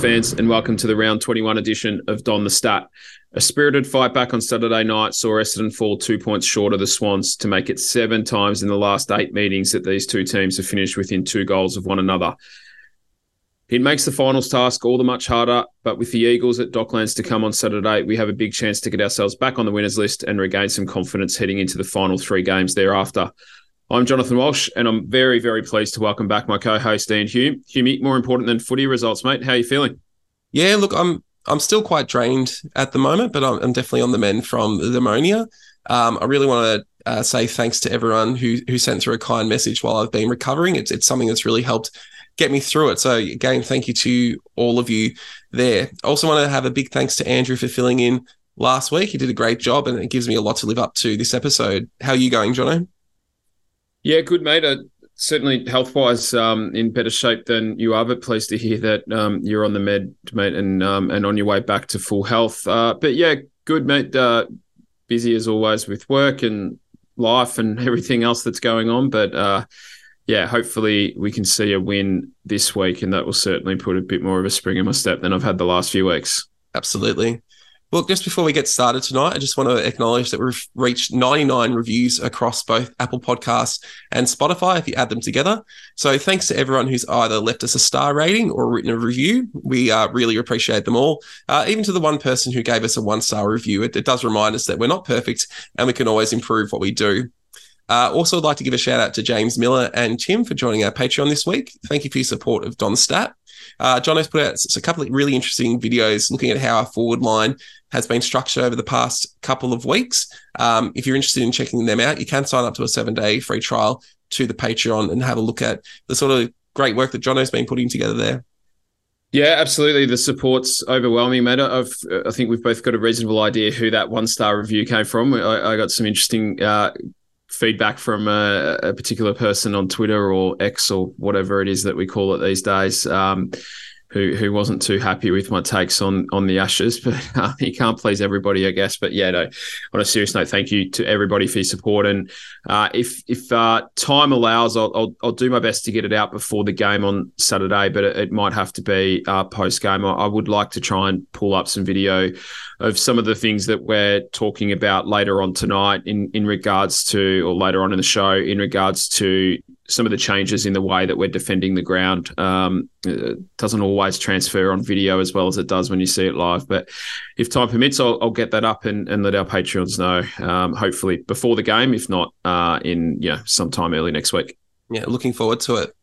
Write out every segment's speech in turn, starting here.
Fans, and welcome to the round 21 edition of Don the Stat. A spirited fight back on Saturday night saw Essendon fall two points short of the Swans to make it seven times in the last eight meetings that these two teams have finished within two goals of one another. It makes the finals task all the much harder, but with the Eagles at Docklands to come on Saturday, we have a big chance to get ourselves back on the winners list and regain some confidence heading into the final three games thereafter. I'm Jonathan Walsh, and I'm very, very pleased to welcome back my co-host Ian Hume. Hume, more important than footy results, mate. How are you feeling? Yeah, look, I'm I'm still quite drained at the moment, but I'm, I'm definitely on the mend from the pneumonia. Um, I really want to uh, say thanks to everyone who who sent through a kind message while I've been recovering. It's it's something that's really helped get me through it. So again, thank you to all of you there. Also want to have a big thanks to Andrew for filling in last week. He did a great job, and it gives me a lot to live up to this episode. How are you going, Jono? Yeah, good, mate. Uh, certainly health wise um, in better shape than you are, but pleased to hear that um, you're on the med, mate, and um, and on your way back to full health. Uh, but yeah, good, mate. Uh, busy as always with work and life and everything else that's going on. But uh, yeah, hopefully we can see a win this week, and that will certainly put a bit more of a spring in my step than I've had the last few weeks. Absolutely. Well, just before we get started tonight, I just want to acknowledge that we've reached 99 reviews across both Apple Podcasts and Spotify if you add them together. So thanks to everyone who's either left us a star rating or written a review. We uh, really appreciate them all. Uh, even to the one person who gave us a one star review, it, it does remind us that we're not perfect and we can always improve what we do. Uh, also, I'd like to give a shout out to James Miller and Tim for joining our Patreon this week. Thank you for your support of Don Stat. Uh, John has put out a couple of really interesting videos looking at how our forward line has been structured over the past couple of weeks. Um, if you're interested in checking them out, you can sign up to a seven day free trial to the Patreon and have a look at the sort of great work that John has been putting together there. Yeah, absolutely. The support's overwhelming, mate. I've, I think we've both got a reasonable idea who that one star review came from. I, I got some interesting uh, feedback from a, a, particular person on Twitter or X or whatever it is that we call it these days. Um, who who wasn't too happy with my takes on on the Ashes, but uh, can't please everybody, I guess. But yeah, no. On a serious note, thank you to everybody for your support, and uh, if if uh, time allows, I'll, I'll, I'll do my best to get it out before the game on Saturday, but it, it might have to be uh, post game. I, I, would like to try and pull up some video of some of the things that we're talking about later on tonight in in regards to, or later on in the show, in regards to some of the changes in the way that we're defending the ground. Um, doesn't always transfer on video as well as it does when you see it live. But if time permits, I'll, I'll get that up and, and, let our Patreons know, um, hopefully before the game, if not uh, in yeah sometime early next week. Yeah, looking forward to it.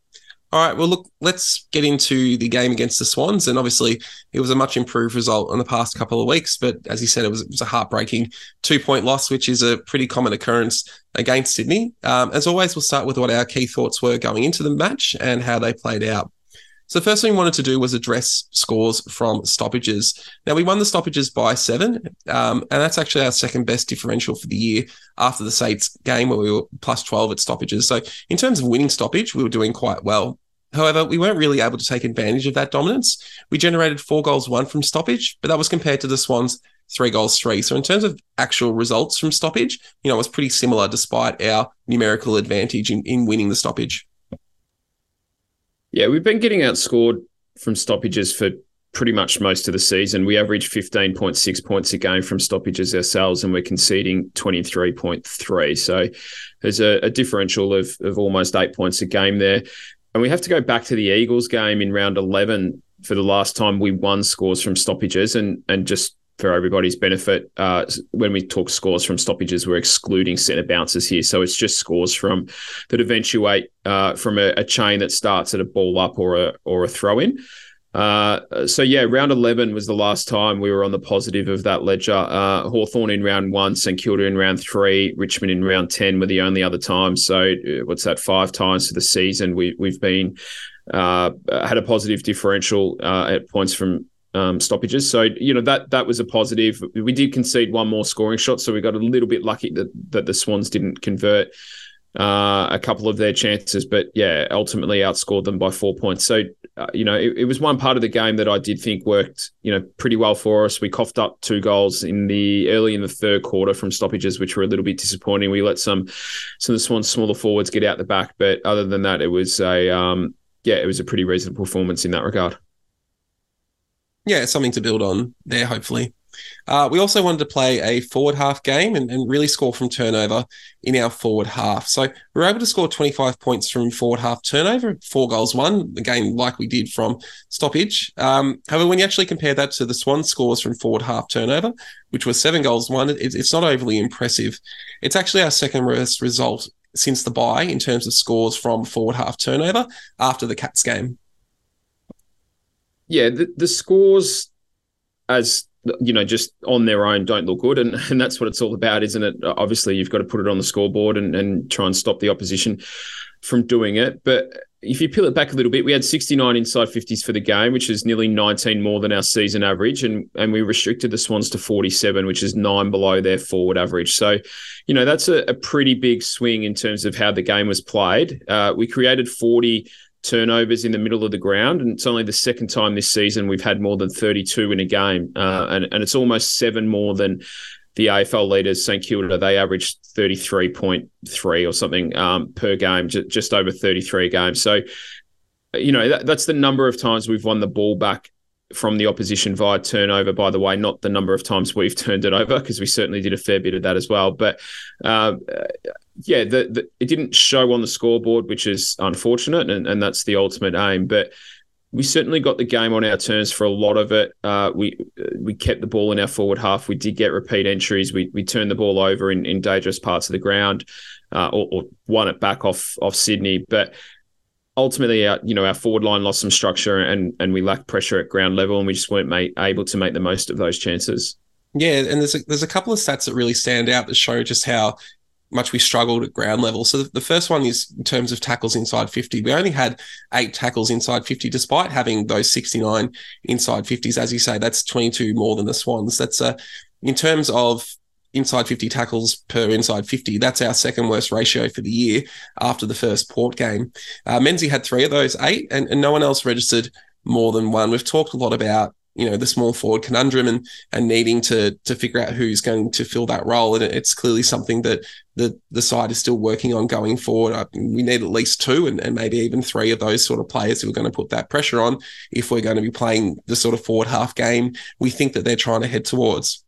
All right, well, look, let's get into the game against the Swans. And obviously, it was a much improved result in the past couple of weeks. But as you said, it was, it was a heartbreaking two point loss, which is a pretty common occurrence against Sydney. Um, as always, we'll start with what our key thoughts were going into the match and how they played out. So the first thing we wanted to do was address scores from stoppages. Now we won the stoppages by seven, um, and that's actually our second best differential for the year after the Saints game where we were plus 12 at stoppages. So in terms of winning stoppage, we were doing quite well. However, we weren't really able to take advantage of that dominance. We generated four goals, one from stoppage, but that was compared to the Swans three goals, three. So in terms of actual results from stoppage, you know, it was pretty similar despite our numerical advantage in, in winning the stoppage. Yeah, we've been getting outscored from stoppages for pretty much most of the season. We average 15.6 points a game from stoppages ourselves, and we're conceding 23.3. So there's a, a, differential of, of almost eight points a game there. And we have to go back to the Eagles game in round 11 for the last time we won scores from stoppages and, and just for everybody's benefit, uh, when we talk scores from stoppages, we're excluding centre bounces here. So it's just scores from that eventuate uh, from a, a, chain that starts at a ball up or a or a throw in. Uh, so yeah, round eleven was the last time we were on the positive of that ledger. Uh, Hawthorn in round one, St Kilda in round three, Richmond in round ten were the only other times. So uh, what's that? Five times for the season we we've been uh, had a positive differential uh, at points from um, stoppages. So you know that that was a positive. We did concede one more scoring shot, so we got a little bit lucky that that the Swans didn't convert uh, a couple of their chances, but yeah, ultimately outscored them by four points. So uh, you know it, it, was one part of the game that I did think worked you know pretty well for us. We coughed up two goals in the early in the third quarter from stoppages, which were a little bit disappointing. We let some some of the Swans smaller forwards get out the back, but other than that, it was a um, yeah, it was a pretty reasonable performance in that regard. Yeah, something to build on there, hopefully. Uh, we also wanted to play a forward half game and, and, really score from turnover in our forward half. So we were able to score 25 points from forward half turnover, four goals one, again, like we did from stoppage. Um, however, when you actually compare that to the Swan scores from forward half turnover, which was seven goals one, it, it's not overly impressive. It's actually our second worst result since the bye in terms of scores from forward half turnover after the Cats game. Yeah, the, the scores as you know, just on their own don't look good. And, and that's what it's all about, isn't it? Obviously, you've got to put it on the scoreboard and, and try and stop the opposition from doing it. But if you peel it back a little bit, we had 69 inside 50s for the game, which is nearly 19 more than our season average. And, and we restricted the Swans to 47, which is nine below their forward average. So, you know, that's a, a pretty big swing in terms of how the game was played. Uh, we created 40 turnovers in the middle of the ground. And it's only the second time this season we've had more than 32 in a game. Uh, and, and it's almost seven more than the AFL leaders, St Kilda. They averaged 33.3 or something um, per game, j- just over 33 games. So, you know, that, that's the number of times we've won the ball back from the opposition via turnover, by the way, not the number of times we've turned it over, because we certainly did a fair bit of that as well. But uh, yeah, the, the, it didn't show on the scoreboard, which is unfortunate, and, and that's the ultimate aim. But we certainly got the game on our terms for a lot of it. Uh, we we kept the ball in our forward half. We did get repeat entries. We we turned the ball over in, in dangerous parts of the ground, uh, or, or won it back off off Sydney. But ultimately, our you know our forward line lost some structure, and and we lacked pressure at ground level, and we just weren't made, able to make the most of those chances. Yeah, and there's a, there's a couple of stats that really stand out that show just how much we struggled at ground level. So the, the, first one is in terms of tackles inside 50. We only had eight tackles inside 50, despite having those 69 inside 50s. As you say, that's 22 more than the Swans. That's a, in terms of inside 50 tackles per inside 50. That's our second worst ratio for the year after the first Port game. Uh, Menzie had three of those eight, and, and no one else registered more than one. We've talked a lot about you know the small forward conundrum and and needing to to figure out who's going to fill that role and it's clearly something that the the side is still working on going forward we need at least two and, and maybe even three of those sort of players who are going to put that pressure on if we're going to be playing the sort of forward half game we think that they're trying to head towards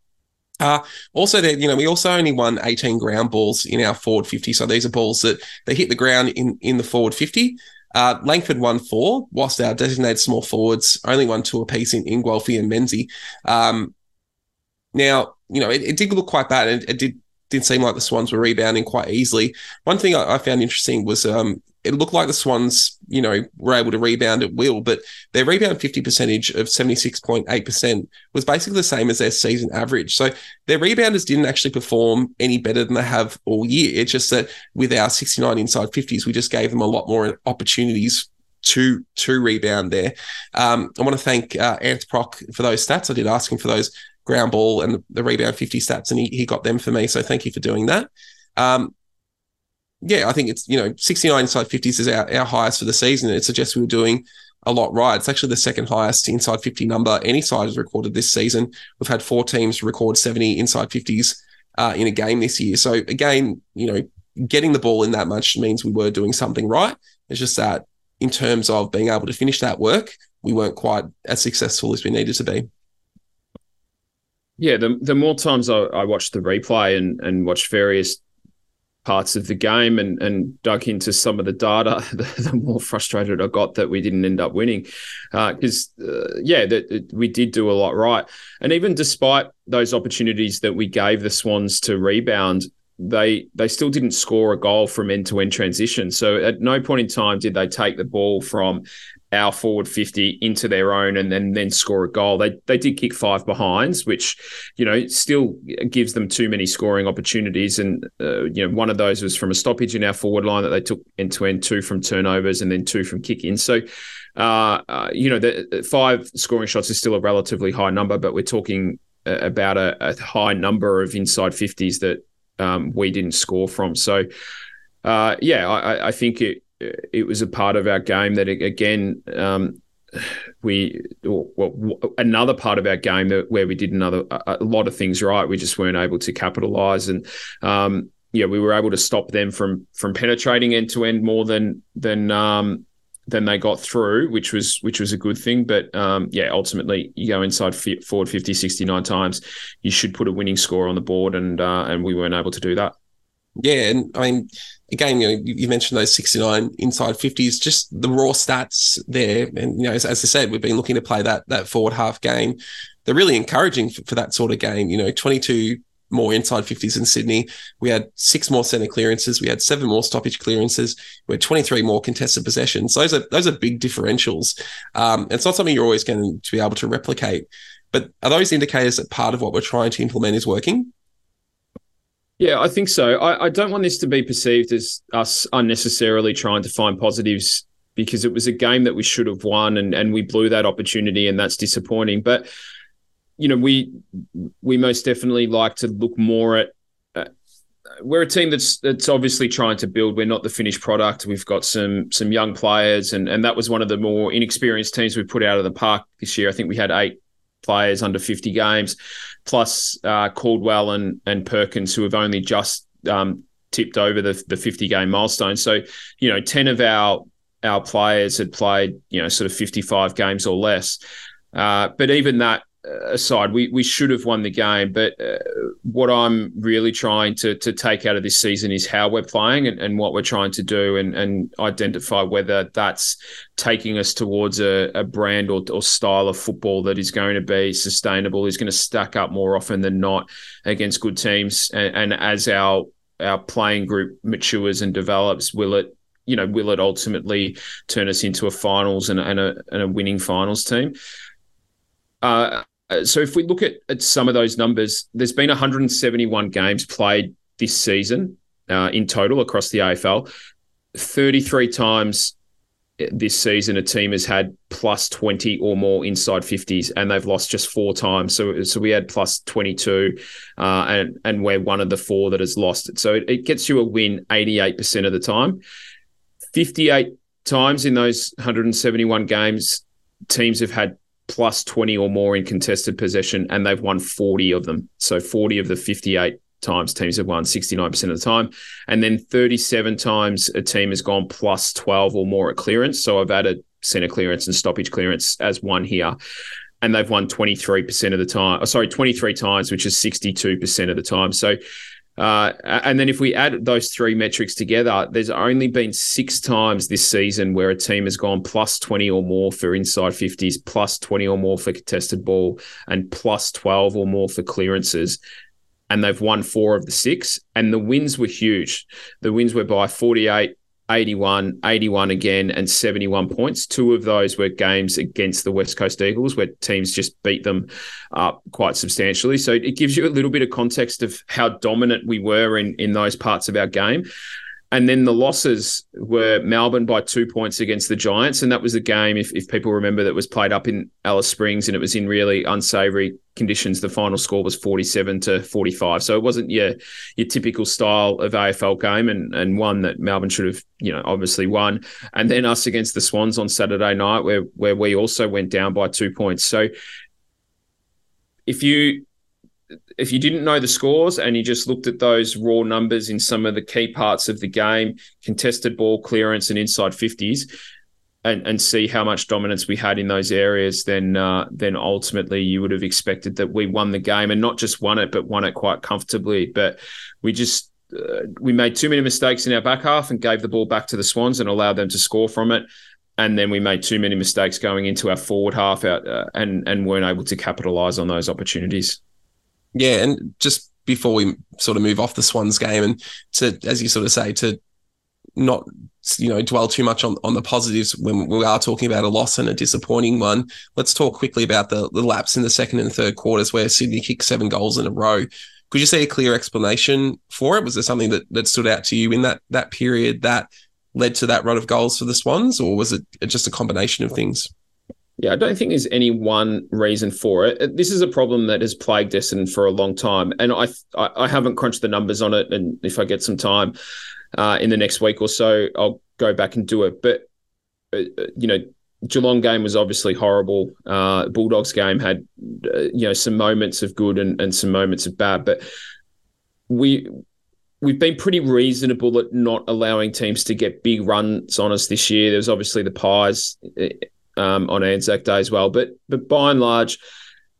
uh, also, there, you know, we also only won 18 ground balls in our forward 50. So these are balls that they hit the ground in in the forward 50. Uh, Langford won four, whilst our designated small forwards only won two apiece in, in Guelfi and Menzie. Um, now, you know, it, it, did look quite bad. And it, it did did seem like the Swans were rebounding quite easily. One thing I, I found interesting was um, it looked like the Swans, you know, were able to rebound at will, but their rebound 50 percentage of 76.8% was basically the same as their season average. So their rebounders didn't actually perform any better than they have all year. It's just that with our 69 inside 50s, we just gave them a lot more opportunities to to rebound there. Um, I want to thank uh, Ant Proc for those stats. I did ask him for those ground ball and the rebound 50 stats, and he, he got them for me. So thank you for doing that. Um, yeah, I think it's, you know, 69 inside 50s is our, our highest for the season. It suggests we were doing a lot right. It's actually the second highest inside 50 number any side has recorded this season. We've had four teams record 70 inside 50s uh, in a game this year. So again, you know, getting the ball in that much means we were doing something right. It's just that in terms of being able to finish that work, we weren't quite as successful as we needed to be. Yeah, the the more times I, I watched the replay and and watched various parts of the game and and dug into some of the data, the, the more frustrated I got that we didn't end up winning. Because uh, uh, yeah, that we did do a lot right, and even despite those opportunities that we gave the Swans to rebound, they they still didn't score a goal from end to end transition. So at no point in time did they take the ball from our forward 50 into their own and then then score a goal. They they did kick five behinds, which you know still gives them too many scoring opportunities. And uh, you know one of those was from a stoppage in our forward line that they took end to end, two from turnovers and then two from kick in. So. Uh, uh, you know, the five scoring shots is still a relatively high number, but we're talking uh, about a, a high number of inside 50s that um, we didn't score from. So, uh, yeah, I, I, think it it was a part of our game that again um, we well, another part of our game that where we did another a, lot of things right we just weren't able to capitalize and um, yeah we were able to stop them from from penetrating end to end more than than um, then they got through, which was which was a good thing. But um, yeah, ultimately you go inside forward 50, 69 times, you should put a winning score on the board, and uh, and we weren't able to do that. Yeah, and I mean, again, you know, you mentioned those 69 inside 50s, just the raw stats there. And, you know, as, as I said, we've been looking to play that that forward half game. They're really encouraging for, for that sort of game. You know, 22 more inside 50s in Sydney. We had six more centre clearances. We had seven more stoppage clearances. We had 23 more contested possessions. Those are those are big differentials. Um, it's not something you're always going to be able to replicate. But are those indicators that part of what we're trying to implement is working? Yeah, I think so. I, I don't want this to be perceived as us unnecessarily trying to find positives because it was a game that we should have won and, and we blew that opportunity and that's disappointing. But you know, we we most definitely like to look more at. Uh, we're a team that's that's obviously trying to build. We're not the finished product. We've got some some young players, and and that was one of the more inexperienced teams we put out of the park this year. I think we had eight players under 50 games plus uh, Caldwell and and Perkins, who have only just um, tipped over the the 50 game milestone. So, you know, 10 of our our players had played, you know, sort of 55 games or less. Uh, but even that aside, we we should have won the game. But uh, what I'm really trying to to take out of this season is how we're playing and, and what we're trying to do, and and identify whether that's taking us towards a, a brand or, or style of football that is going to be sustainable, is going to stack up more often than not against good teams. And, and as our our playing group matures and develops, will it you know will it ultimately turn us into a finals and, and a and a winning finals team? Uh, uh, so if we look at, at some of those numbers, there's been 171 games played this season uh, in total across the AFL. 33 times this season, a team has had plus 20 or more inside 50s, and they've lost just four times. So, so we had plus 22, uh, and and we're one of the four that has lost it. So it, it gets you a win 88% of the time. 58 times in those 171 games, teams have had plus 20 or more in contested possession, and they've won 40 of them. So 40 of the 58 times teams have won 69% of the time. And then 37 times a team has gone plus 12 or more at clearance. So I've added center clearance and stoppage clearance as one here. And they've won 23% of the time. Oh, sorry, 23 times, which is 62% of the time. So uh, and then if we add those three metrics together, there's only been six times this season where a team has gone plus 20 or more for inside 50s, plus 20 or more for contested ball, and plus 12 or more for clearances. And they've won four of the six. And the wins were huge. The wins were by 48, 81, 81 again, and 71 points. Two of those were games against the West Coast Eagles where teams just beat them up quite substantially. So it gives you a little bit of context of how dominant we were in, in those parts of our game. And then the losses were Melbourne by two points against the Giants. And that was a game, if, if people remember, that was played up in Alice Springs and it was in really unsavory conditions. The final score was 47 to 45. So it wasn't your, your typical style of AFL game and, and one that Melbourne should have, you know, obviously won. And then us against the Swans on Saturday night, where, where we also went down by two points. So if you if you didn't know the scores and you just looked at those raw numbers in some of the key parts of the game, contested ball clearance and inside 50s, and, and see how much dominance we had in those areas, then uh, then ultimately you would have expected that we won the game and not just won it, but won it quite comfortably. But we just uh, we made too many mistakes in our back half and gave the ball back to the Swans and allowed them to score from it. And then we made too many mistakes going into our forward half out, uh, and and weren't able to capitalize on those opportunities. Yeah, and just before we sort of move off the Swans game and to, as you sort of say, to not you know dwell too much on, on the positives when we are talking about a loss and a disappointing one. Let's talk quickly about the, the lapse in the second and third quarters where Sydney kicked seven goals in a row. Could you see a clear explanation for it? Was there something that, that stood out to you in that that period that led to that run of goals for the Swans, or was it just a combination of things? Yeah, I don't think there's any one reason for it. This is a problem that has plagued Essendon for a long time, and I I haven't crunched the numbers on it. And if I get some time uh, in the next week or so, I'll go back and do it. But uh, you know, Geelong game was obviously horrible. Uh, Bulldogs game had uh, you know some moments of good and, and some moments of bad, but we we've been pretty reasonable at not allowing teams to get big runs on us this year. There's obviously the pies um, on Anzac Day as well, but but by and large,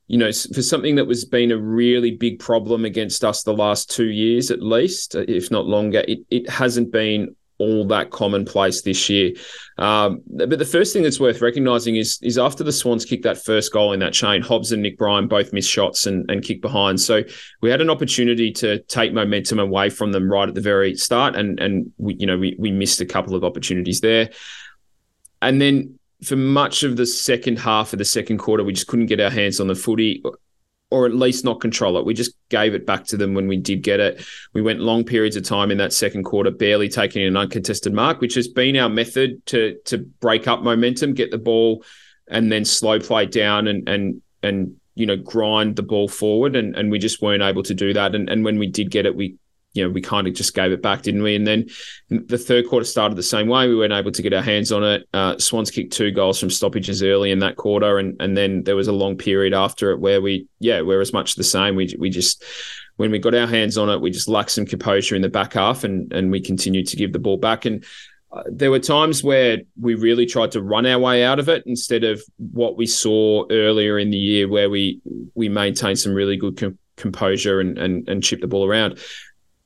you know, for something that was been a really big problem against us the last two years at least, if not longer, it it hasn't been all that commonplace this year. Um, but the first thing that's worth recognising is is after the Swans kicked that first goal in that chain, Hobbs and Nick Bryan both missed shots and, and kicked behind. So we had an opportunity to take momentum away from them right at the very start, and and we you know we we missed a couple of opportunities there. And then for much of the second half of the second quarter, we just couldn't get our hands on the footy or at least not control it. We just gave it back to them when we did get it. We went long periods of time in that second quarter, barely taking an uncontested mark, which has been our method to to break up momentum, get the ball, and then slow play down and and and you know grind the ball forward. And and we just weren't able to do that. And and when we did get it, we you know, we kind of just gave it back, didn't we? And then the third quarter started the same way. We weren't able to get our hands on it. Uh, Swans kicked two goals from stoppages early in that quarter, and and then there was a long period after it where we, yeah, we're as much the same. We we just when we got our hands on it, we just lacked some composure in the back half, and and we continued to give the ball back. And uh, there were times where we really tried to run our way out of it instead of what we saw earlier in the year, where we we maintained some really good com- composure and and and chipped the ball around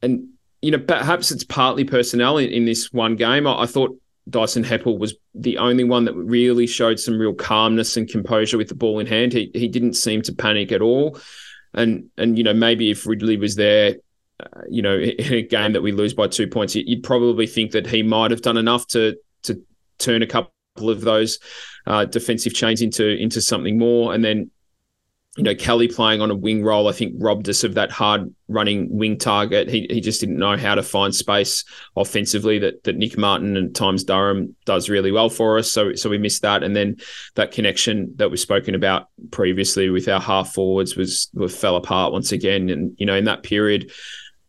and you know perhaps it's partly personnel in, in this one game. I, I, thought Dyson Heppell was the only one that really showed some real calmness and composure with the ball in hand. He he didn't seem to panic at all, and and you know maybe if Ridley was there. Uh, you know, in a game that we lose by two points, you'd probably think that he might have done enough to to turn a couple of those uh, defensive chains into into something more. And then you know, Kelly playing on a wing role, I think robbed us of that hard running wing target. He he just didn't know how to find space offensively that that Nick Martin and times Durham does really well for us. So so we missed that. And then that connection that we've spoken about previously with our half forwards was, was fell apart once again. And you know, in that period,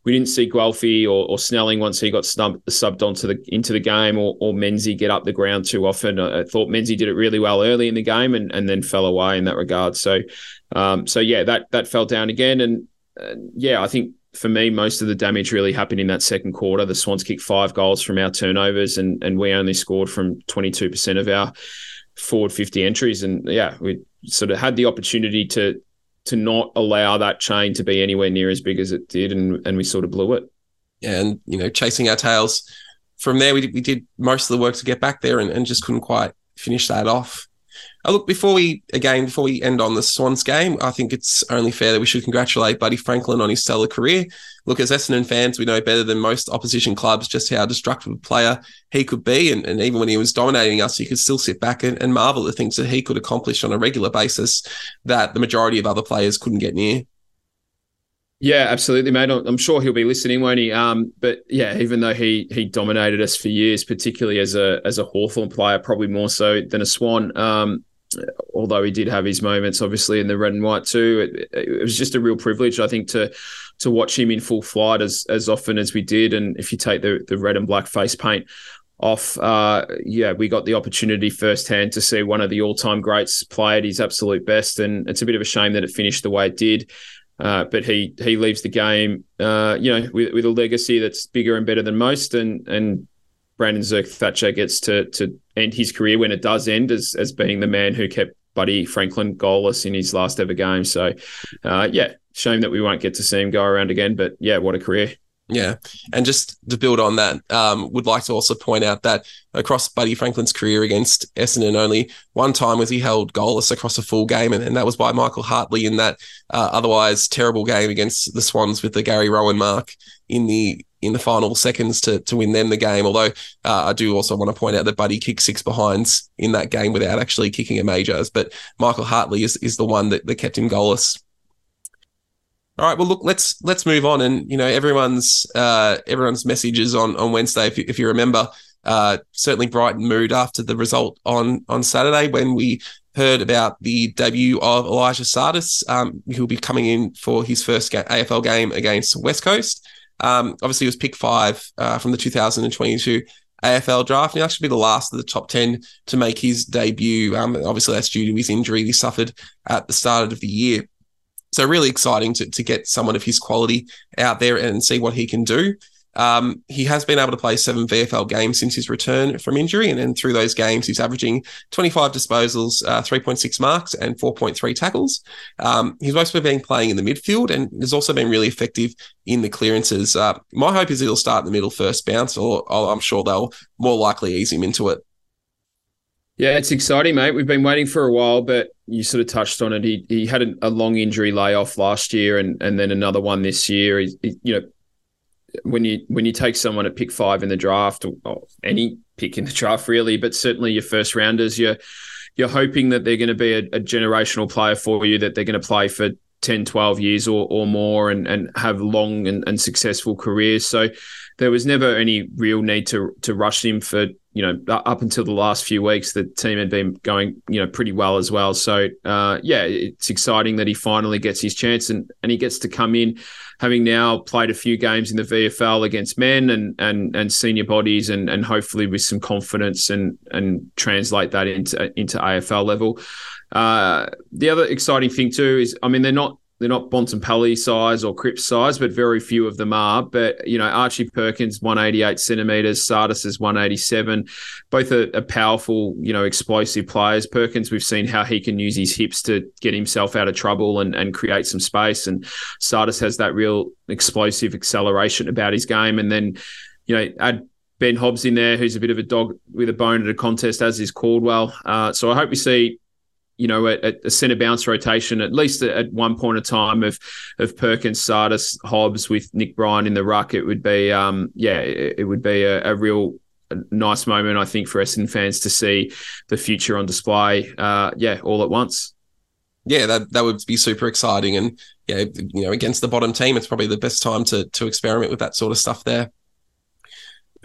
we didn't see Guelfi or, or Snelling once he got subbed, subbed onto the into the game, or, or Menzie get up the ground too often. I, thought Menzie did it really well early in the game, and, and then fell away in that regard. So, um, so yeah, that that fell down again, and, and yeah, I think for me, most of the damage really happened in that second quarter. The Swans kicked five goals from our turnovers, and and we only scored from twenty two percent of our forward fifty entries, and yeah, we sort of had the opportunity to to not allow that chain to be anywhere near as big as it did, and and we sort of blew it. Yeah, And you know, chasing our tails. From there, we did, we did most of the work to get back there, and, and just couldn't quite finish that off. Uh, look, before we again, before we end on the Swans game, I think it's only fair that we should congratulate Buddy Franklin on his stellar career. Look, as Essendon fans, we know better than most opposition clubs just how destructive a player he could be, and, and even when he was dominating us, you could still sit back and, and marvel at things that he could accomplish on a regular basis that the majority of other players couldn't get near. Yeah, absolutely, mate. I'm sure he'll be listening, won't he? Um, but yeah, even though he he dominated us for years, particularly as a as a Hawthorn player, probably more so than a Swan. Um, although he did have his moments, obviously in the red and white too. It, it, was just a real privilege, I think, to to watch him in full flight as as often as we did. And if you take the the red and black face paint off, uh, yeah, we got the opportunity firsthand to see one of the all time greats play at his absolute best. And it's a bit of a shame that it finished the way it did. Uh, but he he leaves the game, uh, you know, with, with a legacy that's bigger and better than most, and and Brandon Zerk-Thatcher gets to to end his career when it does end as as being the man who kept Buddy Franklin goalless in his last ever game. So, uh, yeah, shame that we won't get to see him go around again. But yeah, what a career. Yeah. And just to build on that, um, would like to also point out that across Buddy Franklin's career against Essendon, only one time was he held goalless across a full game, and, and that was by Michael Hartley in that uh, otherwise terrible game against the Swans with the Gary Rohan mark in the in the final seconds to to win them the game. Although uh, I do also want to point out that Buddy kicked six behinds in that game without actually kicking a majors, but Michael Hartley is is the one that, that kept him goalless. All right. Well, look, let's let's move on. And you know, everyone's uh, everyone's messages on on Wednesday, if you, if you remember, uh, certainly brightened mood after the result on on Saturday when we heard about the debut of Elijah Tsatas. Um, he'll be coming in for his first ga- AFL game against West Coast. Um, obviously, he was pick five uh, from the 2022 AFL draft. And he'll actually be the last of the top 10 to make his debut. Um, obviously, that's due to his injury he suffered at the start of the year. So really exciting to, to get someone of his quality out there and see what he can do. Um, he has been able to play seven VFL games since his return from injury, and then through those games, he's averaging 25 disposals, uh, 3.6 marks, and 4.3 tackles. Um, he's mostly been playing in the midfield and has also been really effective in the clearances. Uh, my hope is he'll start in the middle first bounce, or, I'm sure they'll more likely ease him into it. Yeah, it's exciting, mate. We've been waiting for a while, but you sort of touched on it. He he had a, a long injury layoff last year, and and then another one this year. He, he, you know, when you when you take someone at pick five in the draft, or, any pick in the draft, really, but certainly your first rounders, you're you're hoping that they're going to be a, a generational player for you, that they're going to play for 10, 12 years or, or more and, and have long and, and successful careers. So there was never any real need to to rush him for you know up until the last few weeks the team had been going you know pretty well as well so uh, yeah it's exciting that he finally gets his chance and and he gets to come in having now played a few games in the VFL against men and and and senior bodies and and hopefully with some confidence and and translate that into into AFL level. Uh, the other exciting thing too is I mean they're not they're not Bontempelli size or Cripps size, but very few of them are. But you know, Archie Perkins, 188 centimeters, Tsatas is 187. Both are, are, powerful, you know, explosive players. Perkins, we've seen how he can use his hips to get himself out of trouble and, and create some space. And Tsatas has that real explosive acceleration about his game. And then, you know, add Ben Hobbs in there, who's a bit of a dog with a bone at a contest, as is Caldwell. Uh, so I hope we see you know, a, a centre bounce rotation at least at one point of time of of Perkins, Tsatas, Hobbs with Nick Bryan in the ruck. It would be, um, yeah, it, it would be a, a real nice moment, I think, for Essendon fans to see the future on display. Uh, yeah, all at once. Yeah, that that would be super exciting, and yeah, you know, against the bottom team, it's probably the best time to to experiment with that sort of stuff there.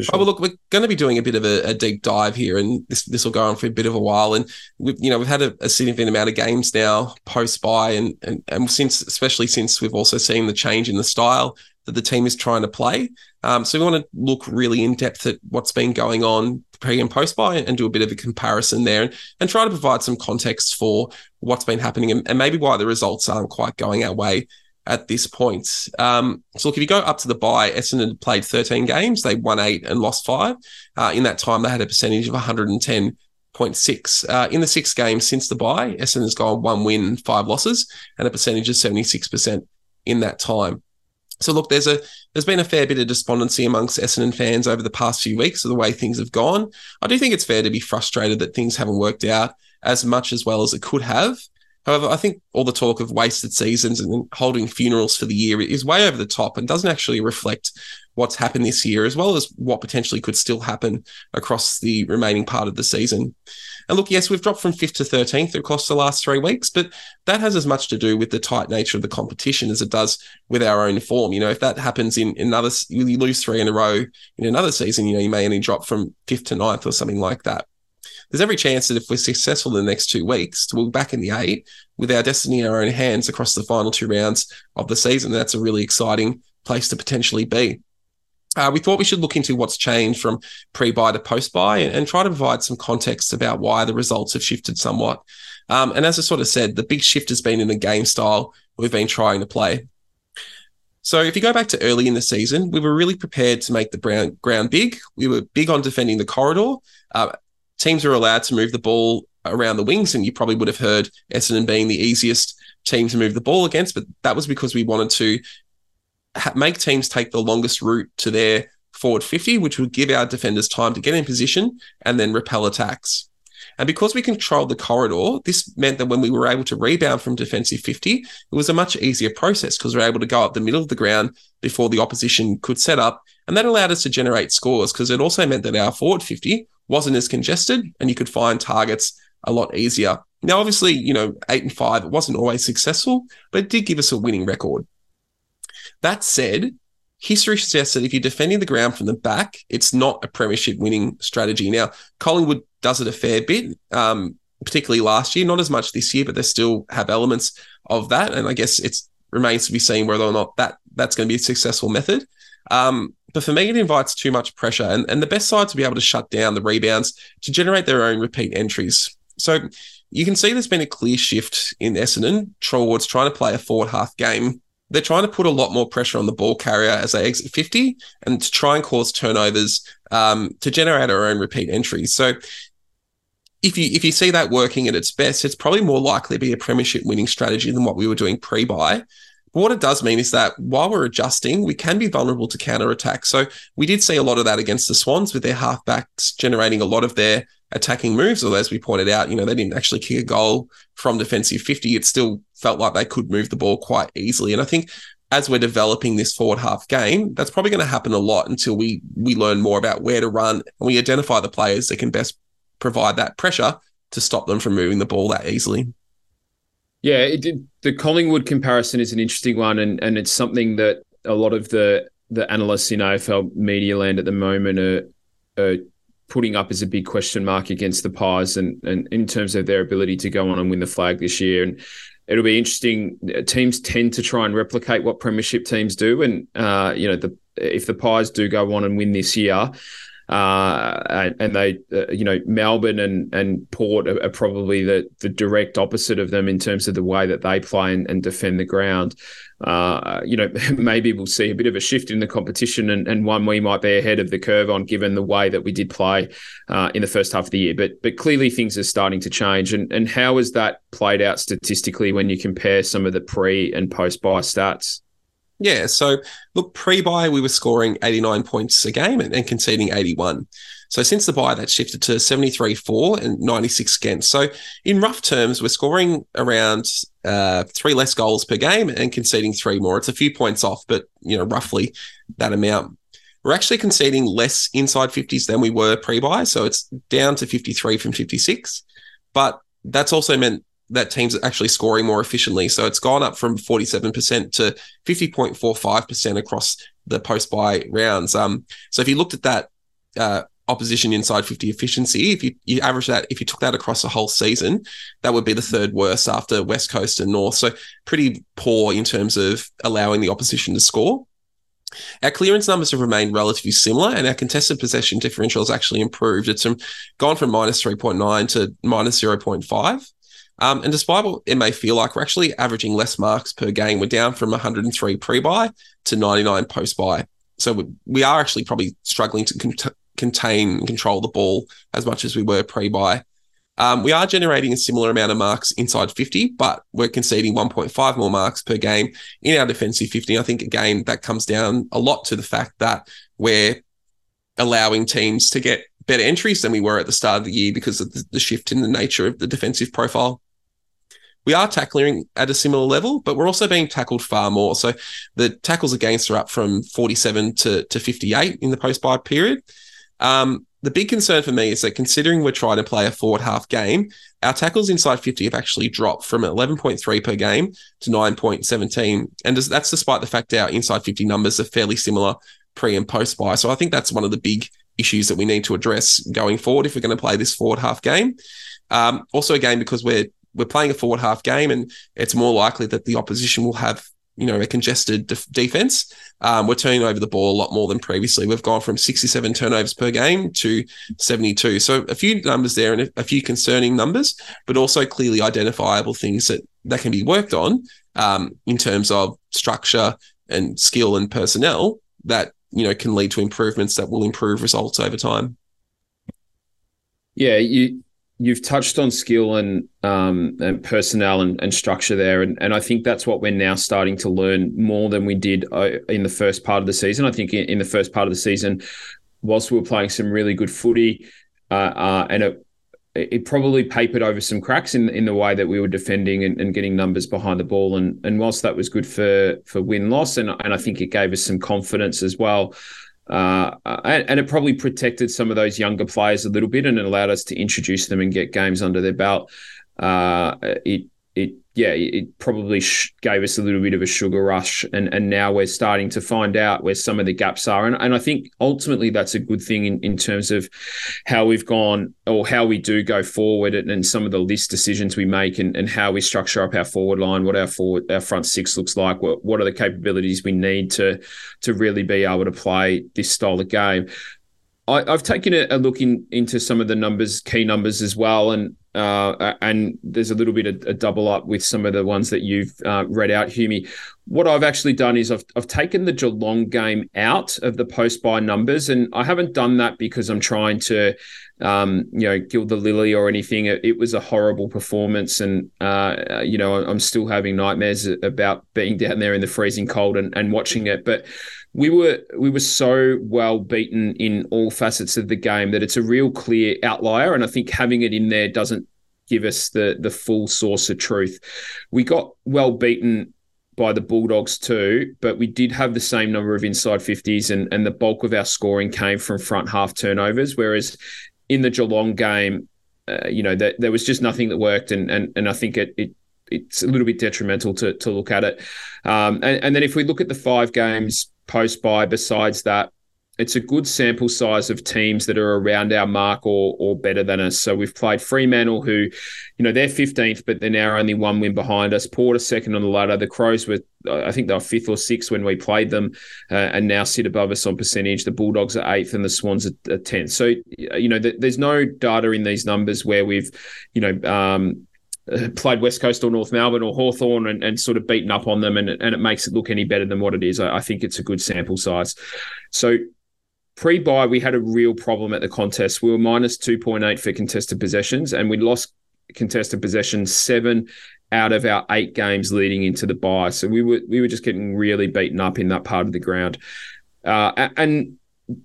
Sure. Oh, well, look, we're going to be doing a bit of a, a, deep dive here, and this this will go on for a bit of a while. And we've you know we've had a, a significant amount of games now post bye, and, and and since especially since we've also seen the change in the style that the team is trying to play. Um, so we want to look really in depth at what's been going on pre and post bye, and do a bit of a comparison there, and, and try to provide some context for what's been happening, and, and maybe why the results aren't quite going our way at this point. Um, so look, if you go up to the bye, Essendon played 13 games. They won eight and lost five. Uh, in that time, they had a percentage of 110.6. Uh, in the six games since the bye, Essendon's gone one win, five losses, and a percentage of 76% in that time. So look, there's a there's been a fair bit of despondency amongst Essendon fans over the past few weeks of the way things have gone. I do think it's fair to be frustrated that things haven't worked out as much as well as it could have. However, I think all the talk of wasted seasons and holding funerals for the year is way over the top and doesn't actually reflect what's happened this year, as well as what potentially could still happen across the remaining part of the season. And look, yes, we've dropped from fifth to 13th across the last three weeks, but that has as much to do with the tight nature of the competition as it does with our own form. You know, if that happens in another, you lose three in a row in another season, you know, you may only drop from fifth to ninth or something like that there's every chance that if we're successful in the next two weeks, we'll be back in the eight with our destiny in our own hands across the final two rounds of the season. That's a really exciting place to potentially be. Uh, we thought we should look into what's changed from pre bye to post bye and, and, try to provide some context about why the results have shifted somewhat. Um, and as I sort of said, the big shift has been in the game style we've been trying to play. So if you go back to early in the season, we were really prepared to make the ground big. We were big on defending the corridor. Uh, teams are allowed to move the ball around the wings, and you probably would have heard Essendon being the easiest team to move the ball against, but that was because we wanted to ha- make teams take the longest route to their forward 50, which would give our defenders time to get in position and then repel attacks. And because we controlled the corridor, this meant that when we were able to rebound from defensive 50, it was a much easier process because we were able to go up the middle of the ground before the opposition could set up. And that allowed us to generate scores because it also meant that our forward 50 wasn't as congested and you could find targets a lot easier. Now, obviously, you know, eight and five, it wasn't always successful, but it did give us a winning record. That said, history suggests that if you're defending the ground from the back, it's not a premiership winning strategy. Now, Collingwood does it a fair bit, um, particularly last year, not as much this year, but they still have elements of that. And I guess it remains to be seen whether or not that that's going to be a successful method. Um, but for me, it invites too much pressure, and, and the best side to be able to shut down the rebounds to generate their own repeat entries. So you can see there's been a clear shift in Essendon towards trying to play a forward half game they're trying to put a lot more pressure on the ball carrier as they exit 50 and to try and cause turnovers um, to generate our own repeat entries. So if you if you see that working at its best, it's probably more likely to be a premiership winning strategy than what we were doing pre-bye. What it does mean is that while we're adjusting, we can be vulnerable to counter attack. So we did see a lot of that against the Swans with their halfbacks generating a lot of their attacking moves. Although, as we pointed out, you know, they didn't actually kick a goal from defensive 50. It still felt like they could move the ball quite easily. And I think as we're developing this forward half game, that's probably going to happen a lot until we we learn more about where to run and we identify the players that can best provide that pressure to stop them from moving the ball that easily. Yeah, it, the Collingwood comparison is an interesting one, and and it's something that a lot of the the analysts in AFL media land at the moment are, are putting up as a big question mark against the Pies, and and in terms of their ability to go on and win the flag this year, and it'll be interesting. Teams tend to try and replicate what Premiership teams do, and uh, you know the if the Pies do go on and win this year, uh, and they, uh, you know, Melbourne and and Port are, are, probably the the direct opposite of them in terms of the way that they play and, and defend the ground. Uh, you know, maybe we'll see a bit of a shift in the competition and, and one we might be ahead of the curve on, given the way that we did play in the first half of the year. But but clearly things are starting to change. And and how has that played out statistically when you compare some of the pre and post bye stats? Yeah. So look, pre-bye, we were scoring 89 points a game and, and conceding 81. So since the bye, that shifted to 73 4 and 96 against. So in rough terms, we're scoring around uh, three less goals per game and conceding three more. It's a few points off, but you know, roughly that amount. We're actually conceding less inside 50s than we were pre-bye. So it's down to 53 from 56. But that's also meant that team's actually scoring more efficiently. So it's gone up from 47% to 50.45% across the post bye rounds. Um, so if you looked at that uh, opposition inside 50 efficiency, if you, you average that, if you took that across a whole season, that would be the third worst after West Coast and North. So pretty poor in terms of allowing the opposition to score. Our clearance numbers have remained relatively similar, and our contested possession differential has actually improved. It's from, gone from minus 3.9 to minus 0.5. Um, and despite what it may feel like, we're actually averaging less marks per game. We're down from 103 pre-bye to 99 post-bye. So we, we are actually probably struggling to con- contain and control the ball as much as we were pre-bye. Um, we are generating a similar amount of marks inside 50, but we're conceding 1.5 more marks per game in our defensive 50. I think, again, that comes down a lot to the fact that we're allowing teams to get better entries than we were at the start of the year because of the shift in the nature of the defensive profile we are tackling at a similar level, but we're also being tackled far more. So the tackles against are up from 47 to, to 58 in the post bye period. Um, the big concern for me is that considering we're trying to play a forward half game, our tackles inside 50 have actually dropped from 11.3 per game to 9.17. And that's despite the fact our inside 50 numbers are fairly similar pre and post bye. So I think that's one of the big issues that we need to address going forward if we're going to play this forward half game. Um, also, again, because we're we're playing a forward half game, and it's more likely that the opposition will have you know a congested def- defense. Um, we're turning over the ball a lot more than previously. We've gone from 67 turnovers per game to 72. So a few numbers there and a few concerning numbers, but also clearly identifiable things that that can be worked on um, in terms of structure and skill and personnel that you know can lead to improvements that will improve results over time. Yeah, you you've touched on skill and um, and personnel and, and, structure there, and, and I think that's what we're now starting to learn more than we did uh, in the first part of the season. I think in, the first part of the season, whilst we were playing some really good footy, uh, uh, and it it probably papered over some cracks in in the way that we were defending and, and getting numbers behind the ball, and and whilst that was good for for win loss, and and I think it gave us some confidence as well. Uh, and, it probably protected some of those younger players a little bit and it allowed us to introduce them and get games under their belt. Uh, it it yeah, it probably gave us a little bit of a sugar rush, and and now we're starting to find out where some of the gaps are, and and I think ultimately that's a good thing in, in terms of how we've gone or how we do go forward, and, and some of the list decisions we make, and, and how we structure up our forward line, what our forward our front six looks like, what what are the capabilities we need to to really be able to play this style of game. I, have taken a, a look in, into some of the numbers, key numbers as well, and uh, and there's a little bit of a double up with some of the ones that you've uh, read out, Hume. What I've actually done is I've, I've taken the Geelong game out of the post bye numbers, and I haven't done that because I'm trying to, um, you know, gild the lily or anything. It, it was a horrible performance, and uh, you know I'm still having nightmares about being down there in the freezing cold and, and watching it, but we were we were so well beaten in all facets of the game that it's a real clear outlier, and I think having it in there doesn't give us the the full source of truth. We got well beaten by the Bulldogs too, but we did have the same number of inside 50s and, and the bulk of our scoring came from front half turnovers. Whereas in the Geelong game, uh, you know, that there was just nothing that worked. And and, and I think it, it it's a little bit detrimental to, to look at it. Um, and, and then if we look at the five games post bye. Besides that, it's a good sample size of teams that are around our mark or or better than us. So we've played Fremantle, who, you know, they're 15th, but they're now only one win behind us. Port are second on the ladder. The Crows were, I think they were fifth or sixth when we played them, uh, and now sit above us on percentage. The Bulldogs are eighth, and the Swans are, 10th. So, you know, there's no data in these numbers where we've, you know, um, played West Coast or North Melbourne or Hawthorn and, and sort of beaten up on them and, and it makes it look any better than what it is. I, I think it's a good sample size. So pre bye, we had a real problem at the contest. We were minus 2.8 for contested possessions and we lost contested possessions seven out of our eight games leading into the bye. So we were we were just getting really beaten up in that part of the ground. Uh, and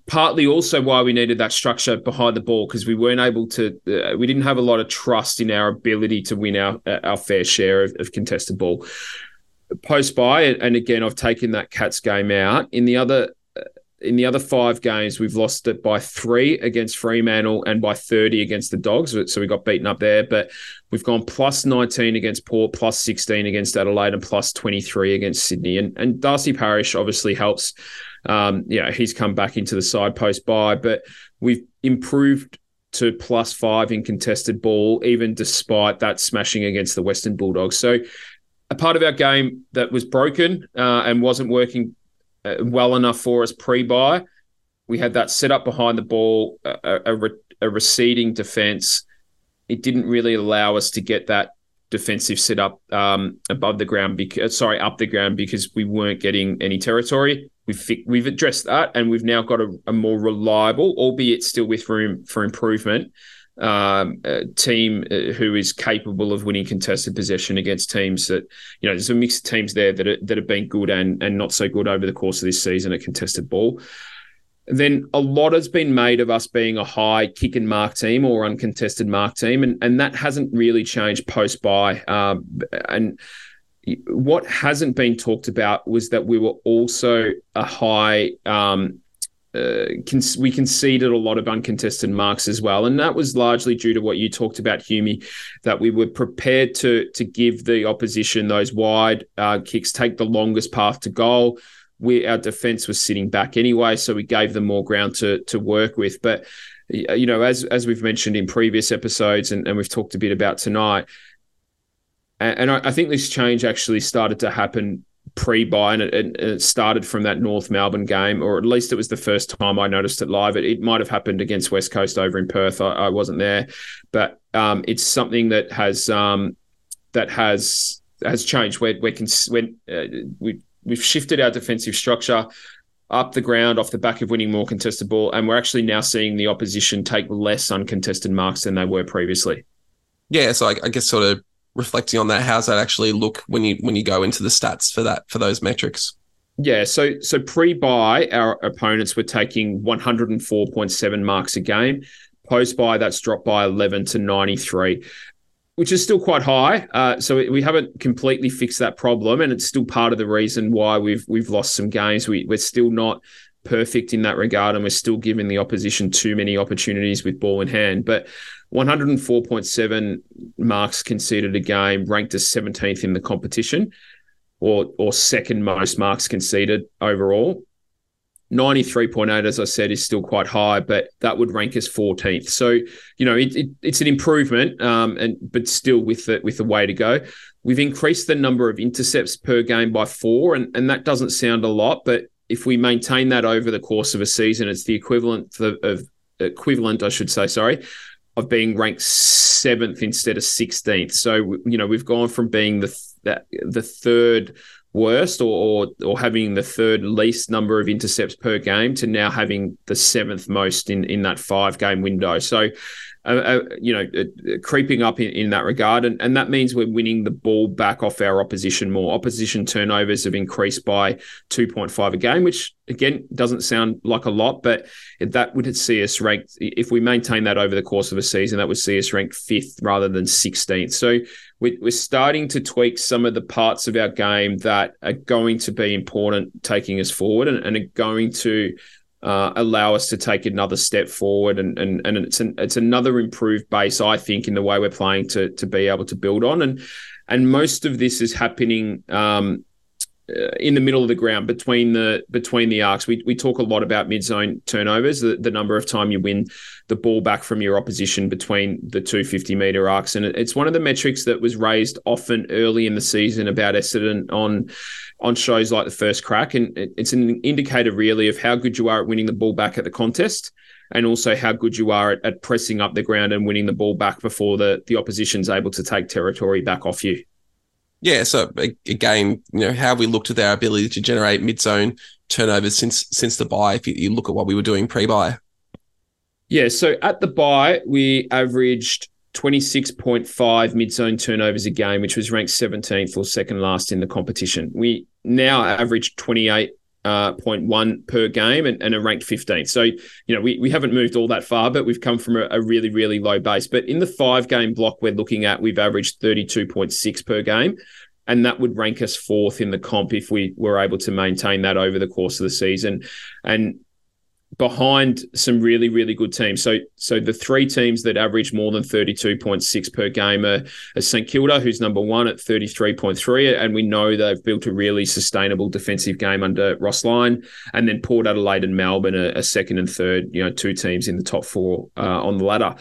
partly also why we needed that structure behind the ball because we weren't able to uh, we didn't have a lot of trust in our ability to win our our fair share of, of contested ball. Post bye and again I've taken that cats game out. In the other uh, in the other five games we've lost it by 3 against Fremantle and by 30 against the Dogs so we got beaten up there. But we've gone plus 19 against Port plus 16 against Adelaide and plus 23 against Sydney. And and Darcy Parish obviously helps um, yeah, he's come back into the side post bye, but we've improved to plus five in contested ball, even despite that smashing against the Western Bulldogs. So, a part of our game that was broken uh, and wasn't working uh, well enough for us pre bye, we had that set up behind the ball, a, a, a receding defense. It didn't really allow us to get that defensive set up um, above the ground, because, sorry, up the ground because we weren't getting any territory. We've we've addressed that, and we've now got a, a more reliable, albeit still with room for improvement, um, team uh, who is capable of winning contested possession against teams that you know there's a mix of teams there that are, that have been good and and not so good over the course of this season at contested ball. Then a lot has been made of us being a high kick and mark team or uncontested mark team, and and that hasn't really changed post bye. Um, and what hasn't been talked about was that we were also a high. Um, uh, we conceded a lot of uncontested marks as well, and that was largely due to what you talked about, Hume, that we were prepared to to give the opposition those wide uh, kicks, take the longest path to goal. We our defense was sitting back anyway, so we gave them more ground to to work with. But you know, as as we've mentioned in previous episodes, and, and we've talked a bit about tonight, and, I, think this change actually started to happen pre-bye, and it, started from that North Melbourne game, or at least it was the first time I noticed it live. It, might have happened against West Coast over in Perth. I, wasn't there, but um, it's something that has um, that has has changed. Where we can when uh, we we've shifted our defensive structure up the ground off the back of winning more contested ball, and we're actually now seeing the opposition take less uncontested marks than they were previously. Yeah, so I, I guess sort of reflecting on that, how's that actually look when you when you go into the stats for that for those metrics? Yeah, so so pre-bye, our opponents were taking 104.7 marks a game. Post-bye, that's dropped by 11 to 93, which is still quite high. Uh, so we haven't completely fixed that problem, and it's still part of the reason why we've we've lost some games. We, we're still not perfect in that regard, and we're still giving the opposition too many opportunities with ball in hand. But 104.7 marks conceded a game, ranked as 17th in the competition, or or second most marks conceded overall. 93.8, as I said, is still quite high, but that would rank as 14th. So, you know, it, it, it's an improvement, um, and but still with the with the way to go. We've increased the number of intercepts per game by four, and, and that doesn't sound a lot, but if we maintain that over the course of a season, it's the equivalent of, of equivalent, I should say, sorry, of being ranked seventh instead of 16th. So, you know, we've gone from being the, the third worst or, or, or having the third least number of intercepts per game to now having the seventh most in in that five game window. So uh, uh, you know, uh, creeping up in, in that regard. And, and that means we're winning the ball back off our opposition more. Opposition turnovers have increased by 2.5 a game, which again doesn't sound like a lot, but that would see us ranked, if we maintain that over the course of a season, that would see us ranked fifth rather than 16th. So we're starting to tweak some of the parts of our game that are going to be important taking us forward and, and are going to uh, allow us to take another step forward, and and and it's an, it's another improved base, I think, in the way we're playing to to be able to build on, and and most of this is happening. Um, uh, in the middle of the ground between the between the arcs. We, we talk a lot about mid zone turnovers, the, the number of time you win the ball back from your opposition between the 250 meter arcs, and it's one of the metrics that was raised often early in the season about Essendon on on shows like the first crack. And it's an indicator really of how good you are at winning the ball back at the contest and also how good you are at, at pressing up the ground and winning the ball back before the, the opposition's able to take territory back off you. Yeah, so again, you know, how we looked at our ability to generate mid-zone turnovers since since the bye. If you, you look at what we were doing pre-bye, yeah. So at the bye, we averaged 26.5 mid zone turnovers a game, which was ranked 17th or second last in the competition. We now average 28.1 uh, per game and, and are ranked 15th. So, you know, we, we haven't moved all that far, but we've come from a, a, really, really low base. But in the five game block we're looking at, we've averaged 32.6 per game. And that would rank us fourth in the comp if we were able to maintain that over the course of the season. And behind some really really good teams. So so the three teams that average more than 32.6 per game are, are St Kilda who's number 1 at 33.3 and we know they've built a really sustainable defensive game under Ross Lyon and then Port Adelaide and Melbourne are, are second and third, you know, two teams in the top 4 uh, on the ladder.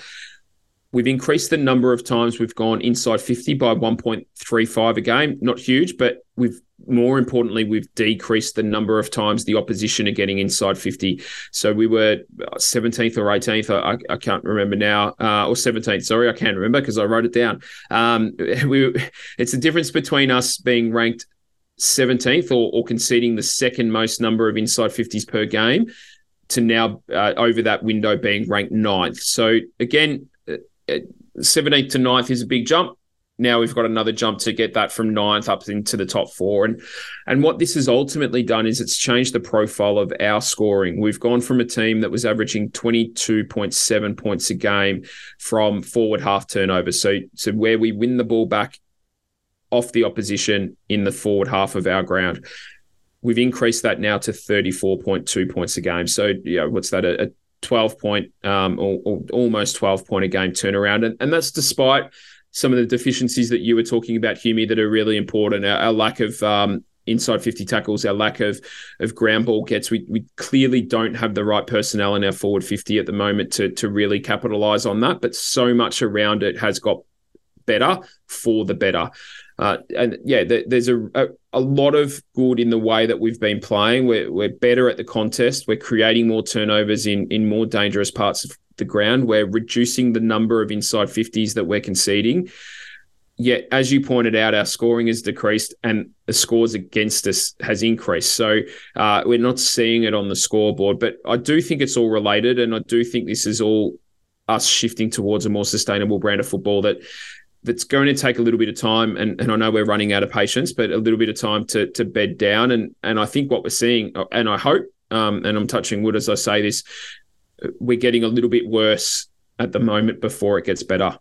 We've increased the number of times we've gone inside 50 by 1.35 a game. Not huge, but we've more importantly, we've decreased the number of times the opposition are getting inside 50. So we were 17th or 18th, I, I can't remember now, uh, or 17th, sorry, I can't remember because I wrote it down. Um, we, it's the difference between us being ranked 17th or, or conceding the second most number of inside 50s per game to now uh, over that window being ranked ninth. So again, 17th to 9th is a big jump. Now we've got another jump to get that from ninth up into the top four. And and what this has ultimately done is it's changed the profile of our scoring. We've gone from a team that was averaging 22.7 points a game from forward half turnovers. So so where we win the ball back off the opposition in the forward half of our ground. We've increased that now to 34.2 points a game. So, yeah, what's that? A, a 12 point um, or, or, almost 12 point a game turnaround. And, and that's despite some of the deficiencies that you were talking about, Hume, that are really important. Our, our lack of um, inside 50 tackles, our lack of of ground ball gets. We, we clearly don't have the right personnel in our forward 50 at the moment to, to really capitalize on that. But so much around it has got better for the better. Uh, and yeah, there's a, a, a lot of good in the way that we've been playing. We're we're better at the contest. We're creating more turnovers in in more dangerous parts of the ground. We're reducing the number of inside fifties that we're conceding. Yet, as you pointed out, our scoring has decreased and the scores against us has increased. So uh, we're not seeing it on the scoreboard, but I do think it's all related, and I do think this is all us shifting towards a more sustainable brand of football that that's going to take a little bit of time and, and I know we're running out of patience but a little bit of time to to bed down and and I think what we're seeing and I hope um, and I'm touching wood as I say this we're getting a little bit worse at the moment before it gets better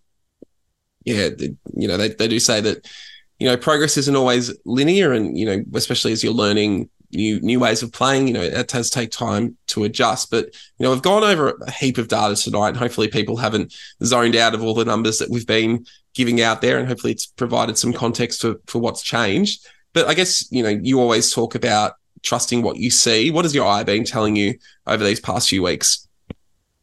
yeah you know they, they do say that you know progress isn't always linear and you know especially as you're learning new new ways of playing. You know, it does take time to adjust. But you know, we've gone over a heap of data tonight, and hopefully, people haven't zoned out of all the numbers that we've been giving out there, and hopefully, it's provided some context for for what's changed. But I guess you know, you always talk about trusting what you see. What has your eye been telling you over these past few weeks?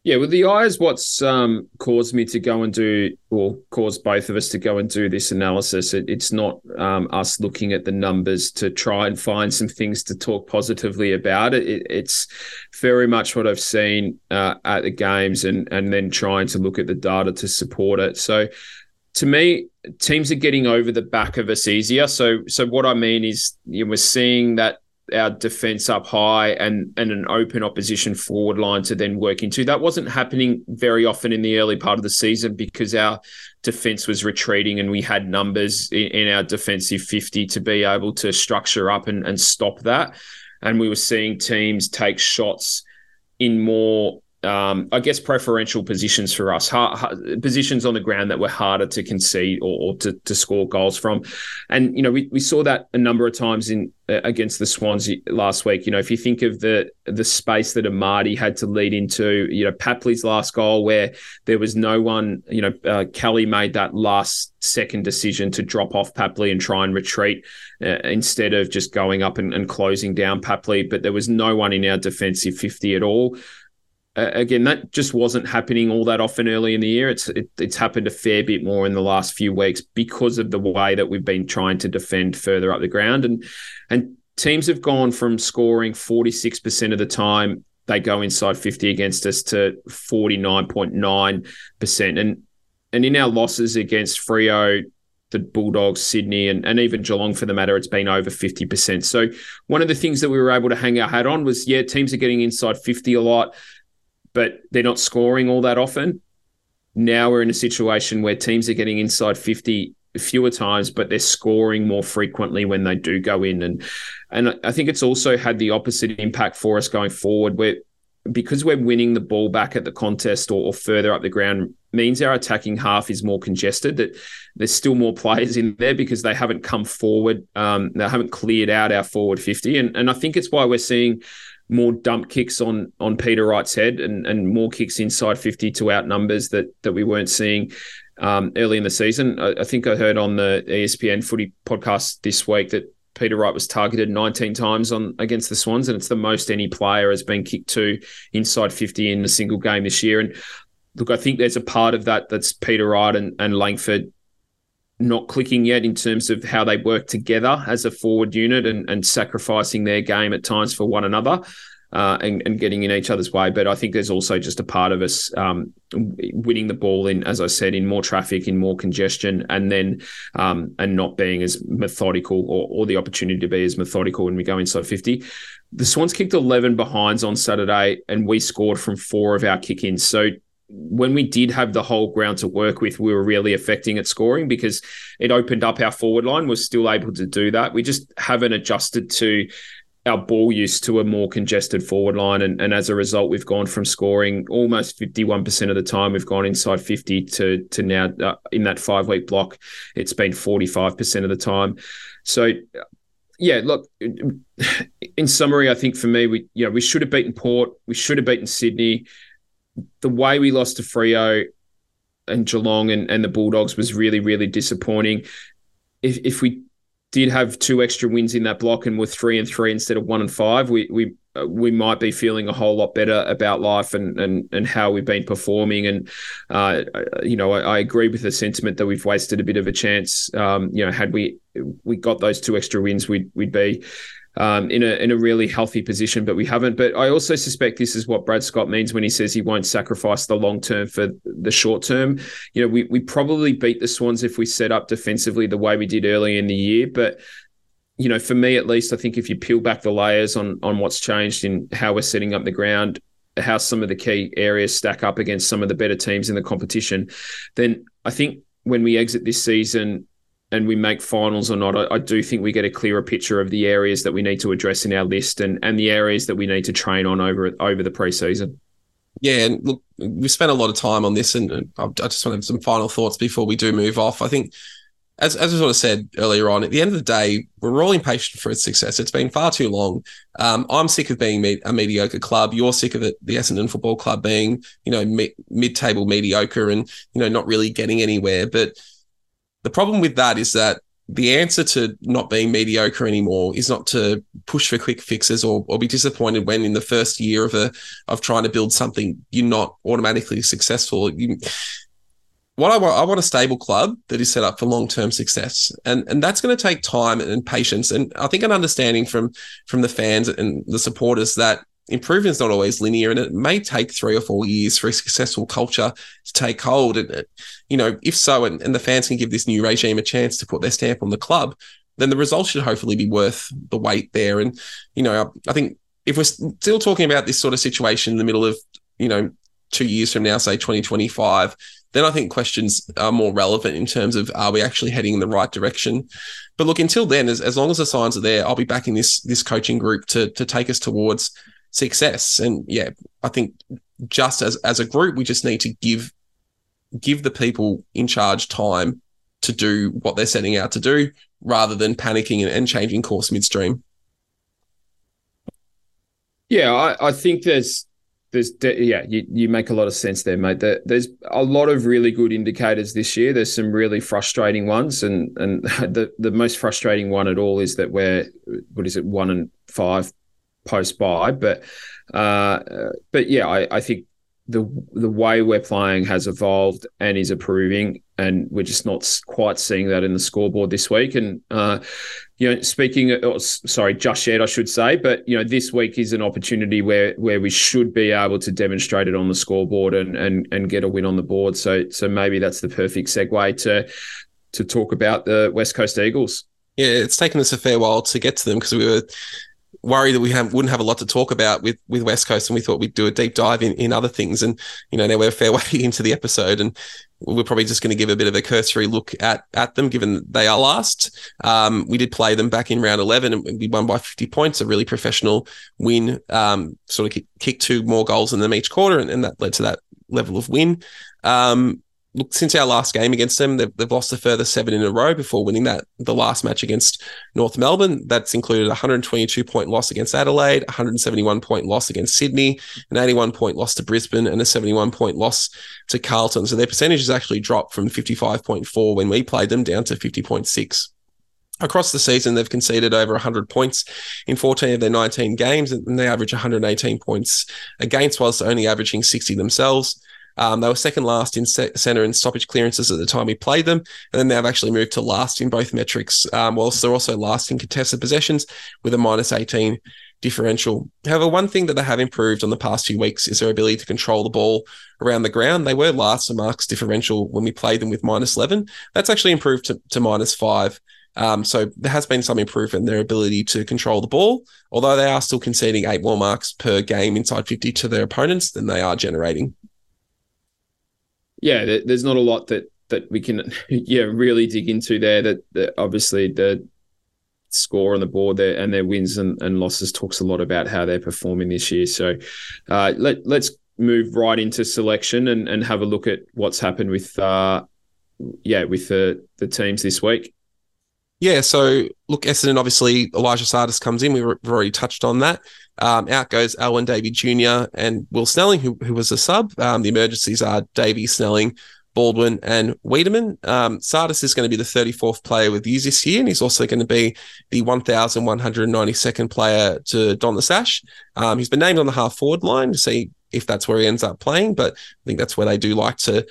Yeah, well, the eye is what's um, caused me to go and do, or caused both of us to go and do this analysis. It, it's not um, us looking at the numbers to try and find some things to talk positively about. It, it it's very much what I've seen uh, at the games, and and then trying to look at the data to support it. So, to me, teams are getting over the back of us easier. So, so what I mean is, you know, we're seeing that our defense up high and and an open opposition forward line to then work into. That wasn't happening very often in the early part of the season because our defense was retreating and we had numbers in, in our defensive 50 to be able to structure up and, and stop that. And we were seeing teams take shots in more um, I guess preferential positions for us, hard, hard, positions on the ground that were harder to concede or, or, to, to score goals from, and you know we, we saw that a number of times in uh, against the Swans last week. You know if you think of the the space that Amartey had to lead into, you know Papley's last goal where there was no one, you know uh, Kelly made that last second decision to drop off Papley and try and retreat uh, instead of just going up and, and closing down Papley, but there was no one in our defensive fifty at all uh, again, that just wasn't happening all that often early in the year. It's it, it's happened a fair bit more in the last few weeks because of the way that we've been trying to defend further up the ground, and and teams have gone from scoring forty six percent of the time they go inside fifty against us to forty nine point nine percent, and and in our losses against Freo, the Bulldogs, Sydney, and, and even Geelong for the matter, it's been over 50%. So, one of the things that we were able to hang our hat on was yeah, teams are getting inside 50 a lot but they're not scoring all that often. Now we're in a situation where teams are getting inside 50 fewer times, but they're scoring more frequently when they do go in. And and I think it's also had the opposite impact for us going forward, where because we're winning the ball back at the contest or, or further up the ground means our attacking half is more congested. That there's still more players in there because they haven't come forward, um, they haven't cleared out our forward 50. And and I think it's why we're seeing more dump kicks on on Peter Wright's head and and more kicks inside 50 to out numbers that that we weren't seeing um, early in the season. I, I, think I heard on the ESPN Footy podcast this week that Peter Wright was targeted 19 times on against the Swans, and it's the most any player has been kicked to inside 50 in a single game this year. And look, I think there's a part of that that's Peter Wright and, and Langford not clicking yet in terms of how they work together as a forward unit and, and sacrificing their game at times for one another. Uh, and, and, getting in each other's way. But I think there's also just a part of us um, winning the ball in, as I said, in more traffic, in more congestion, and then um, and not being as methodical or, or the opportunity to be as methodical when we go inside 50. The Swans kicked 11 behinds on Saturday, and we scored from four of our kick ins. So when we did have the whole ground to work with, we were really affecting at scoring because it opened up our forward line. We're still able to do that. We just haven't adjusted to our ball use to a more congested forward line. And, and as a result, we've gone from scoring almost 51% of the time, we've gone inside 50 to, to now uh, in that five week block, it's been 45% of the time. So, yeah, look, in summary, I think for me, we, you know, we should have beaten Port, we should have beaten Sydney the way we lost to Freo and Geelong and, and the Bulldogs was really, really disappointing. If if we did have two extra wins in that block and were three and three instead of one and five, we we uh, we might be feeling a whole lot better about life and and and how we've been performing. And uh, you know, I, I, agree with the sentiment that we've wasted a bit of a chance. Um, you know, had we we got those two extra wins, we'd we'd be um, in a in a really healthy position, but we haven't. But I also suspect this is what Brad Scott means when he says he won't sacrifice the long term for the short term. You know, we we probably beat the Swans if we set up defensively the way we did early in the year, but you know, for me at least, I think if you peel back the layers on on what's changed in how we're setting up the ground, how some of the key areas stack up against some of the better teams in the competition, then I think when we exit this season, and we make finals or not, I, I, do think we get a clearer picture of the areas that we need to address in our list and and the areas that we need to train on over over the preseason. Yeah, and look, we spent a lot of time on this, and I just want to have some final thoughts before we do move off. I think, as as I sort of said earlier on, at the end of the day, we're all impatient for its success. It's been far too long. Um, I'm sick of being a mediocre club. You're sick of it, the Essendon Football Club being, you know, mid-table mediocre and you know not really getting anywhere. But the problem with that is that the answer to not being mediocre anymore is not to push for quick fixes or, or be disappointed when in the first year of a of trying to build something you're not automatically successful. You, what I want, I want a stable club that is set up for long term success, and and that's going to take time and patience. And I think an understanding from from the fans and the supporters that improvement is not always linear, and it may take three or four years for a successful culture to take hold. And uh, you know, if so, and, and the fans can give this new regime a chance to put their stamp on the club, then the results should hopefully be worth the wait there. And you know, I think if we're still talking about this sort of situation in the middle of you know two years from now, say 2025 then I think questions are more relevant in terms of are we actually heading in the right direction? But look, until then, as, as long as the signs are there, I'll be backing this this coaching group to to take us towards success. And yeah, I think just as as a group, we just need to give give the people in charge time to do what they're setting out to do rather than panicking and, and changing course midstream. Yeah, I, I think there's there's de- yeah, you, you make a lot of sense there, mate. There, there's a lot of really good indicators this year. There's some really frustrating ones, and and the the most frustrating one at all is that we're what is it one and five post bye, but uh, but yeah, I, I think the the way we're playing has evolved and is improving, and we're just not quite seeing that in the scoreboard this week. And uh, you know, speaking, of, sorry, just yet I should say, but you know, this week is an opportunity where where we should be able to demonstrate it on the scoreboard and and and get a win on the board. So so maybe that's the perfect segue to to talk about the West Coast Eagles. Yeah, it's taken us a fair while to get to them because we were worried that we have, wouldn't have a lot to talk about with with West Coast, and we thought we'd do a deep dive in, in other things. And you know, now we're a fair way into the episode, and we're probably just going to give a bit of a cursory look at at them, given they are last. Um, we did play them back in round eleven, and we won by fifty points, a really professional win. Um, sort of kick two more goals in them each quarter, and, and that led to that level of win. Um, look, since our last game against them, they've, they've lost a further seven in a row before winning that the last match against North Melbourne. That's included a 122 point loss against Adelaide, 171 point loss against Sydney, an 81 point loss to Brisbane, and a 71 point loss to Carlton. So their percentage has actually dropped from 55.4 when we played them down to 50.6. Across the season, they've conceded over 100 points in 14 of their 19 games, and they average 118 points against, whilst only averaging 60 themselves. Um, they were second last in centre and stoppage clearances at the time we played them, and then they've actually moved to last in both metrics, um, whilst they're also last in contested possessions with a minus 18 differential. However, one thing that they have improved on the past few weeks is their ability to control the ball around the ground. They were last in marks differential when we played them with minus 11. That's actually improved to, to minus five. Um, so there has been some improvement in their ability to control the ball, although they are still conceding eight more marks per game inside 50 to their opponents than they are generating yeah, there's not a lot that that we can yeah really dig into there. That, that obviously the score on the board there and their wins and, and losses talks a lot about how they're performing this year. So uh, let let's move right into selection and, and have a look at what's happened with uh, yeah with the the teams this week. Yeah, so look, Essendon obviously Elijah Tsatas comes in. We've already touched on that. Um, out goes Alwyn Davey Jr. and Will Snelling, who, who was a sub. Um, the emergencies are Davey, Snelling, Baldwin, and Weideman. Um, Tsatas is going to be the 34th player with you this year, and he's also going to be the 1,192nd player to don the sash. Um, he's been named on the half forward line to see if that's where he ends up playing, but I think that's where they do like to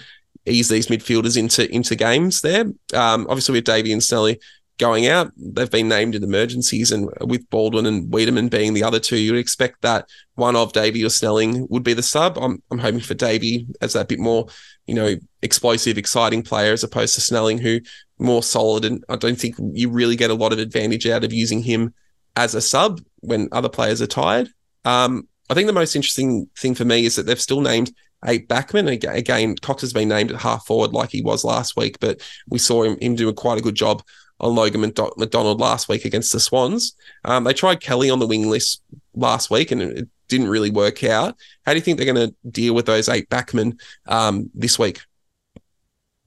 ease these midfielders into into games there. Um, obviously, with Davey and Snelling going out. They've been named in emergencies, and with Baldwin and Weideman being the other two, you'd expect that one of Davey or Snelling would be the sub. I'm, I'm hoping for Davey as that bit more, you know, explosive, exciting player as opposed to Snelling, who more solid. And I don't think you really get a lot of advantage out of using him as a sub when other players are tired. Um, I think the most interesting thing for me is that they've still named a backman. Again, Cox has been named at half forward like he was last week, but we saw him, him do quite a good job on Logan McDonald last week against the Swans. Um, they tried Kelly on the wing list last week and it didn't really work out. How do you think they're going to deal with those eight backmen um, this week?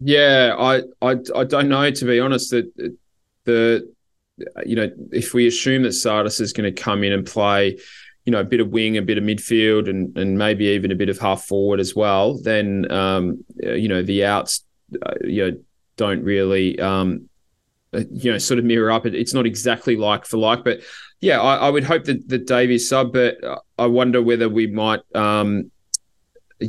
Yeah, I, I I don't know to be honest. That the you know if we assume that Tsatas is going to come in and play, you know, a bit of wing, a bit of midfield, and and maybe even a bit of half forward as well, then um, you know the outs, uh, you know, don't really um, you know, sort of mirror up. It, it's not exactly like for like, but yeah, I, I would hope that that Dave is sub, but I wonder whether we might. Um,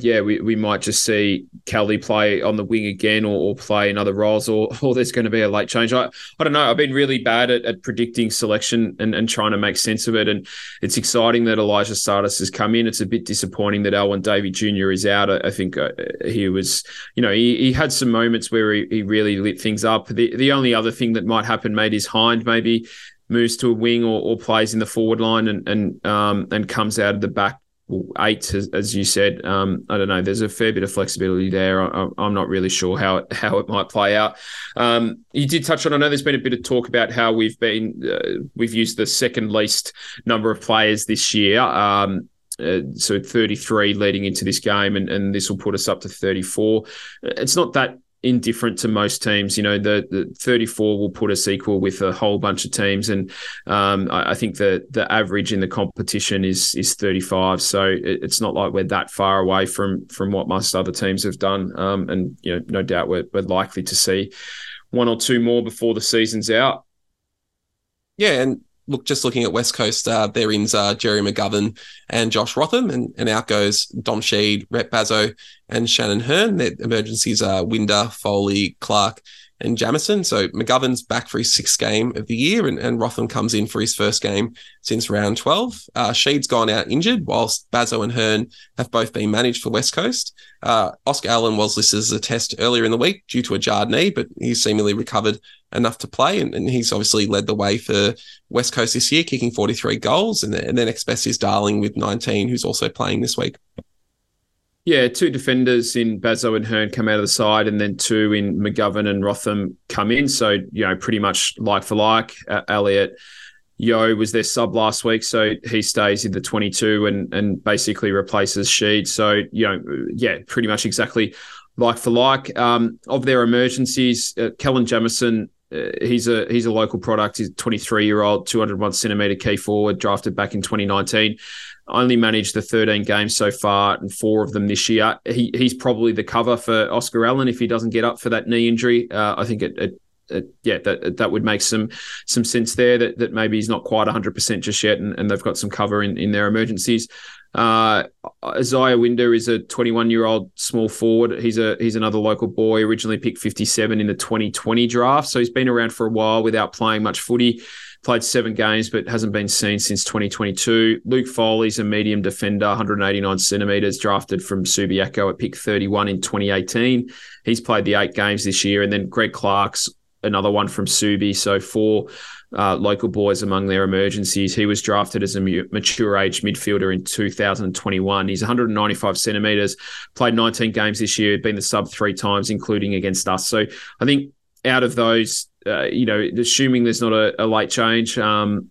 yeah, we, we might just see Kelly play on the wing again or, or, play in other roles, or, or there's going to be a late change. I, I don't know. I've been really bad at, at predicting selection and, and trying to make sense of it. And it's exciting that Elijah Tsatas has come in. It's a bit disappointing that Alwyn Davey Jr. is out. I, I think uh, he was, you know, he, he had some moments where he, he really lit things up. The, the only other thing that might happen, mate, is Hind maybe moves to a wing or, or plays in the forward line and and um, and comes out of the back eight, as, you said. Um, I don't know. There's a fair bit of flexibility there. I, am not really sure how it, how it might play out. Um, you did touch on. I know there's been a bit of talk about how we've been uh, we've used the second least number of players this year. Um, uh, so 33 leading into this game, and, and this will put us up to 34. It's not that indifferent to most teams. You know, the, the 34 will put us equal with a whole bunch of teams, and um, I, I, think the the average in the competition is is 35. So it, it's not like we're that far away from from what most other teams have done. Um, and you know, no doubt we're, we're likely to see one or two more before the season's out. Yeah, and look, just looking at West Coast, uh, ins are Jerry McGovern and Josh Rotham, and, and out goes Dom Sheed, Rhett Bazzo, and Shannon Hearn. Their emergencies are Winder, Foley, Clark, and Jamieson. So McGovern's back for his sixth game of the year, and, and Rotham comes in for his first game since round 12. Uh, Sheed's gone out injured, whilst Bazzo and Hearn have both been managed for West Coast. Uh, Oscar Allen was listed as a test earlier in the week due to a jarred knee, but he's seemingly recovered enough to play, and, and he's obviously led the way for West Coast this year, kicking 43 goals, and, and then next best is Darling with 19, who's also playing this week. Yeah, two defenders in Bazzo and Hearn come out of the side, and then two in McGovern and Rotham come in. So, you know, pretty much like for like. Uh, Elliot Yeo was their sub last week, so he stays in the 22 and and basically replaces Sheed. So, you know, yeah, pretty much exactly like for like. Um, of their emergencies, uh, Callum Jamieson uh, he's a he's a local product. He's a 23 year old, 201 centimeter key forward, drafted back in 2019 only managed the 13 games so far and four of them this year. He, he's probably the cover for Oscar Allen if he doesn't get up for that knee injury. Uh, I think it, it, it, yeah, that that would make some some sense there. That that maybe he's not quite 100 percent just yet, and, and they've got some cover in in their emergencies. Uh, Isaiah Winder is a 21 year old small forward. He's a he's another local boy. Originally picked 57 in the 2020 draft, so he's been around for a while without playing much footy played seven games but hasn't been seen since 2022. Luke Foley's a medium defender, 189 centimeters, drafted from Subiaco at pick 31 in 2018. He's played the eight games this year, and then Greg Clark's another one from Subi. So four uh, local boys among their emergencies. He was drafted as a mature age midfielder in 2021. He's 195 centimeters, played 19 games this year, been the sub three times, including against us. So I think out of those, uh, you know, assuming there's not a, a late change, um,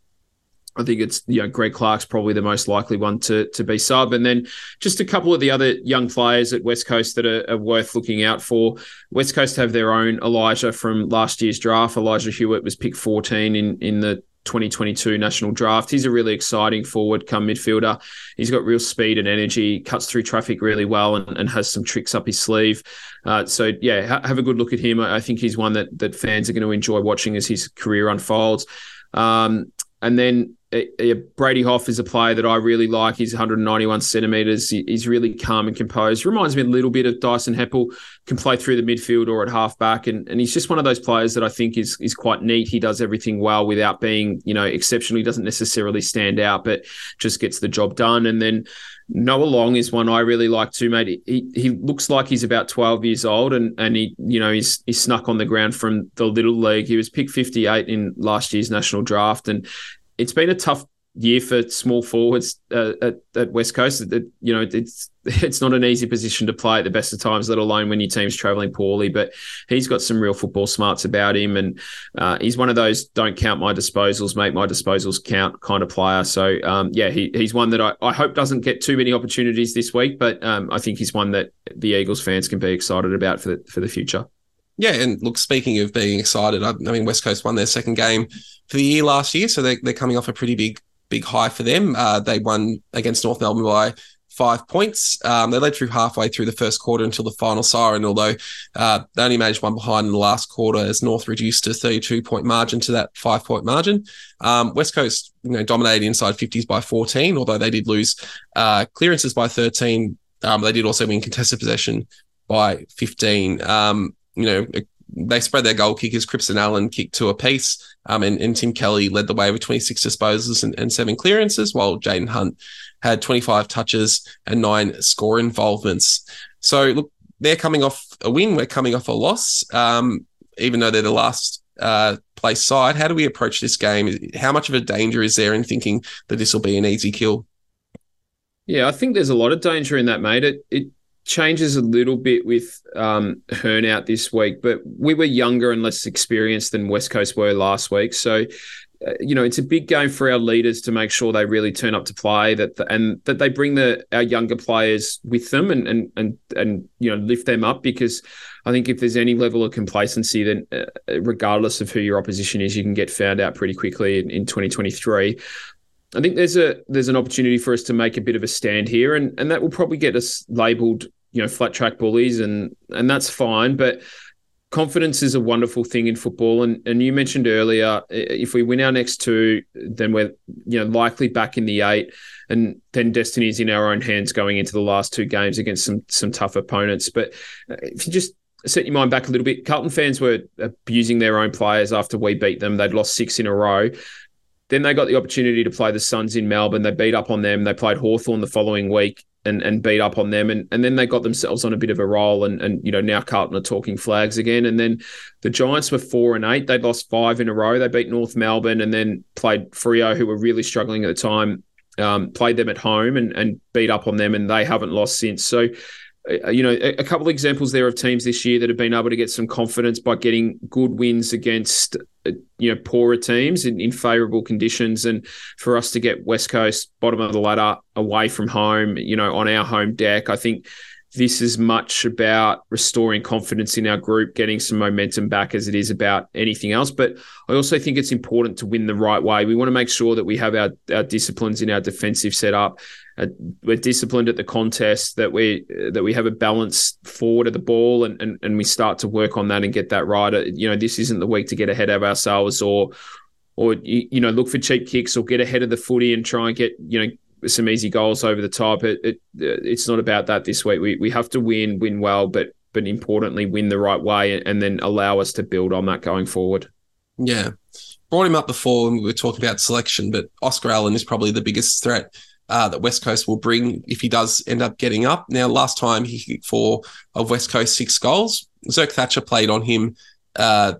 I think it's you know Greg Clark's probably the most likely one to to be sub, and then just a couple of the other young players at West Coast that are, are, worth looking out for. West Coast have their own Elijah from last year's draft. Elijah Hewett was picked 14 in in the 2022 national draft. He's a really exciting forward come midfielder. He's got real speed and energy, cuts through traffic really well, and, and has some tricks up his sleeve. Uh, so yeah, ha- have a good look at him. I think he's one that that fans are going to enjoy watching as his career unfolds. Um, and then Uh, uh, Brady Hough is a player that I really like. He's 191 centimeters. He's really calm and composed. Reminds me a little bit of Dyson Heppell. Can play through the midfield or at halfback, and and he's just one of those players that I think is is quite neat. He does everything well without being you know exceptional. He doesn't necessarily stand out, but just gets the job done. And then Noah Long is one I really like too, mate. He he looks like he's about 12 years old, and and he you know he's he's snuck on the ground from the little league. He was picked 58 in last year's national draft, and it's been a tough year for small forwards uh, at, at, West Coast. It, you know, it's it's not an easy position to play at the best of times, let alone when your team's traveling poorly. But he's got some real football smarts about him, and uh, he's one of those don't count my disposals, make my disposals count kind of player. So um, yeah, he, he's one that I, I hope doesn't get too many opportunities this week, but um, I think he's one that the Eagles fans can be excited about for the, for the future. Yeah, and look, speaking of being excited, I, I mean, West Coast won their second game for the year last year, so they're, they're coming off a pretty big big high for them. Uh, they won against North Melbourne by five points. Um, they led through halfway through the first quarter until the final siren, although uh, they only managed one behind in the last quarter as North reduced to 32 point margin to that five point margin. Um, West Coast, you know, dominated inside 50s by 14, although they did lose uh, clearances by 13. Um, they did also win contested possession by 15. Um, you know, they spread their goal kickers. Cripps and Allen kicked two apiece, um, and, and Tim Kelly led the way with 26 disposals and, and seven clearances, while Jayden Hunt had 25 touches and nine score involvements. So, look, they're coming off a win. We're coming off a loss, um, even though they're the last uh, place side. How do we approach this game? How much of a danger is there in thinking that this will be an easy kill? Yeah, I think there's a lot of danger in that, mate. It, it changes a little bit with um, Hearn out this week, but we were younger and less experienced than West Coast were last week. So, uh, you know, it's a big game for our leaders to make sure they really turn up to play that the, and that they bring the our younger players with them and and and and you know lift them up because I think if there's any level of complacency, then uh, regardless of who your opposition is, you can get found out pretty quickly in, in 2023. I think there's a there's an opportunity for us to make a bit of a stand here, and and that will probably get us labelled, you know, flat track bullies, and and that's fine. But confidence is a wonderful thing in football, and and you mentioned earlier, if we win our next two, then we're you know likely back in the eight, and then destiny is in our own hands going into the last two games against some some tough opponents. But uh, if you just set your mind back a little bit, Carlton fans were abusing their own players after we beat them. They'd lost six in a row. Then they got the opportunity to play the Suns in Melbourne. They beat up on them. They played Hawthorn the following week and, and beat up on them. And, and then they got themselves on a bit of a roll. And, and, you know, now Carlton are talking flags again. And then the Giants were four and eight. They'd lost five in a row. They beat North Melbourne and then played Freo, who were really struggling at the time, um, played them at home and, and beat up on them. And they haven't lost since. So, you know, a, a, couple of examples there of teams this year that have been able to get some confidence by getting good wins against, uh, you know, poorer teams in, in favourable conditions. And for us to get West Coast bottom of the ladder away from home, you know, on our home deck, I think this is much about restoring confidence in our group, getting some momentum back as it is about anything else. But I also think it's important to win the right way. We want to make sure that we have our, our disciplines in our defensive setup. Uh, we're disciplined at the contest, that we that we have a balance forward of the ball, and, and and we start to work on that and get that right. Uh, you know, this isn't the week to get ahead of ourselves or or you know look for cheap kicks or get ahead of the footy and try and get you know some easy goals over the top. It, it it's not about that this week. We we have to win, win well, but but importantly, win the right way, and then allow us to build on that going forward. Yeah, brought him up before when we were talking about selection, but Oscar Allen is probably the biggest threat. Uh, that West Coast will bring if he does end up getting up. Now, last time he kicked four of West Coast six goals. Zerk Thatcher played on him uh,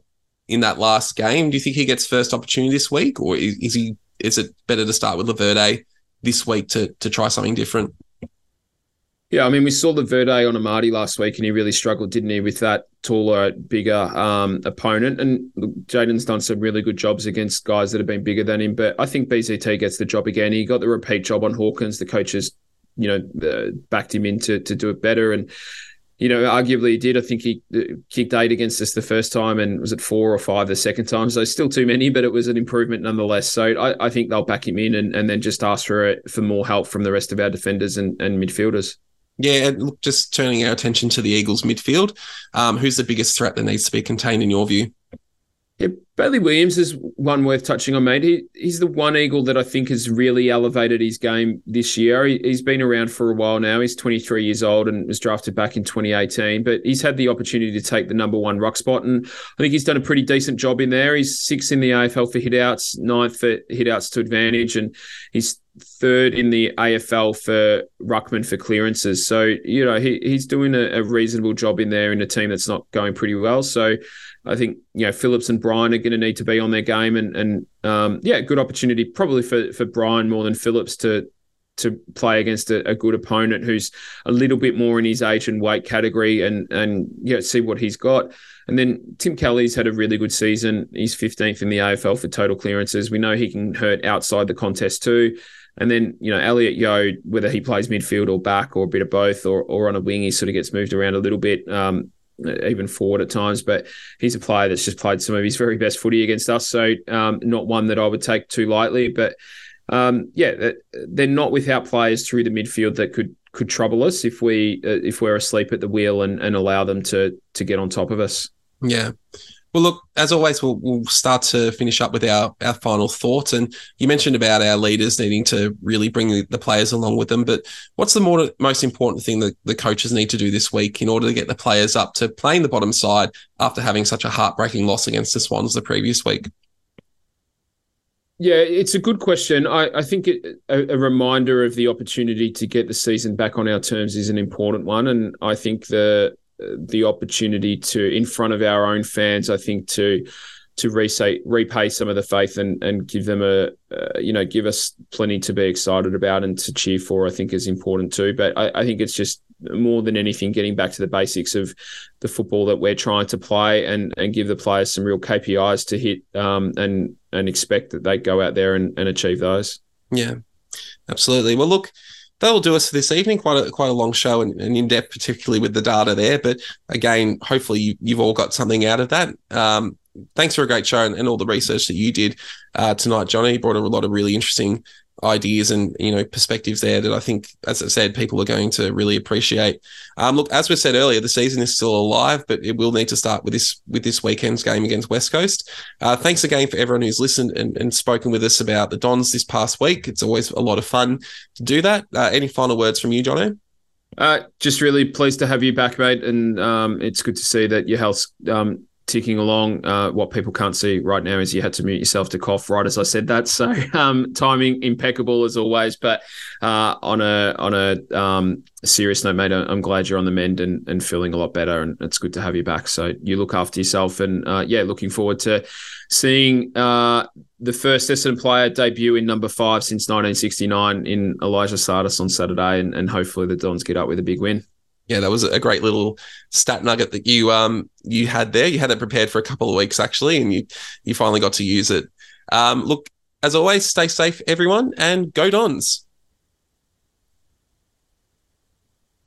in that last game. Do you think he gets first opportunity this week, or is, is he? Is it better to start with Laverde this week to to try something different. Yeah, I mean, we saw Laverde on Amartey last week, and he really struggled, didn't he, with that taller, bigger um, opponent. And Jayden's done some really good jobs against guys that have been bigger than him. But I think BZT gets the job again. He got the repeat job on Hawkins. The coaches, you know, uh, backed him in to, to do it better. And you know, arguably he did. I think he uh, kicked eight against us the first time and was it four or five the second time. So still too many, but it was an improvement nonetheless. So I, I think they'll back him in and, and then just ask for for more help from the rest of our defenders and, and midfielders. Yeah, look, just turning our attention to the Eagles midfield. Um, who's the biggest threat that needs to be contained in your view? Yeah, Bailey Williams is one worth touching on, mate. He, he's the one Eagle that I think has really elevated his game this year. He, has been around for a while now. He's 23 years old and was drafted back in 2018, but he's had the opportunity to take the number one ruck spot. And I think he's done a pretty decent job in there. He's sixth in the AFL for hitouts, ninth for hitouts to advantage, and he's third in the AFL for ruckman for clearances. So you know he he's doing a, a, reasonable job in there in a team that's not going pretty well. So I think you know Phillips and Bryan are going to need to be on their game, and and um, yeah, good opportunity probably for for Bryan more than Phillips to to play against a, a, good opponent who's a little bit more in his age and weight category, and and yeah, see what he's got. And then Tim Kelly's had a really good season. He's 15th in the AFL for total clearances. We know he can hurt outside the contest too. And then, you know, Elliot Yeo, whether he plays midfield or back or a bit of both or, or on a wing, he sort of gets moved around a little bit, um, even forward at times. But he's a player that's just played some of his very best footy against us. So, um, not one that I would take too lightly. But um, yeah, they're not without players through the midfield that could could trouble us if we uh, if we're asleep at the wheel and, and allow them to to get on top of us. Yeah. Well, look, as always, we'll, we'll start to finish up with our, our final thoughts. And you mentioned about our leaders needing to really bring the, players along with them. But what's the more, most important thing that the coaches need to do this week in order to get the players up to playing the bottom side after having such a heartbreaking loss against the Swans the previous week? Yeah, it's a good question. I, I think it, a, a, reminder of the opportunity to get the season back on our terms is an important one, and I think the the opportunity to, in front of our own fans, I think to to repay some of the faith and and give them a uh, you know give us plenty to be excited about and to cheer for. I think is important too. But I, I think it's just more than anything getting back to the basics of the football that we're trying to play and and give the players some real KPIs to hit um, and and expect that they go out there and, and achieve those. Yeah, absolutely. Well, look, that'll do us for this evening. Quite a quite a long show and, and in depth, particularly with the data there. But again, hopefully you, have all got something out of that. Um, thanks for a great show and, and all the research that you did uh, tonight, Johnny. You brought a lot of really interesting ideas and you know perspectives there that I think, as I said, people are going to really appreciate. Um, look, as we said earlier, the season is still alive, but it will need to start with this with this weekend's game against West Coast. Uh, thanks again for everyone who's listened and, and, spoken with us about the Dons this past week. It's always a lot of fun to do that. Uh, any final words from you, Johnny? Uh, just really pleased to have you back, mate, and um, it's good to see that your health's um, ticking along. Uh, what people can't see right now is you had to mute yourself to cough right as I said that. So um, timing impeccable as always. But uh, on a on a um, serious note, mate, I'm glad you're on the mend and, and feeling a lot better, and it's good to have you back. So you look after yourself, and uh, yeah, looking forward to seeing uh, the first Essendon player debut in number five since 1969 in Elijah Tsatas on Saturday, and, and hopefully the Dons get up with a big win yeah, that was a great little stat nugget that you um you had there. You had it prepared for a couple of weeks actually, and you you finally got to use it. Um, look, as always, stay safe, everyone, and go Dons.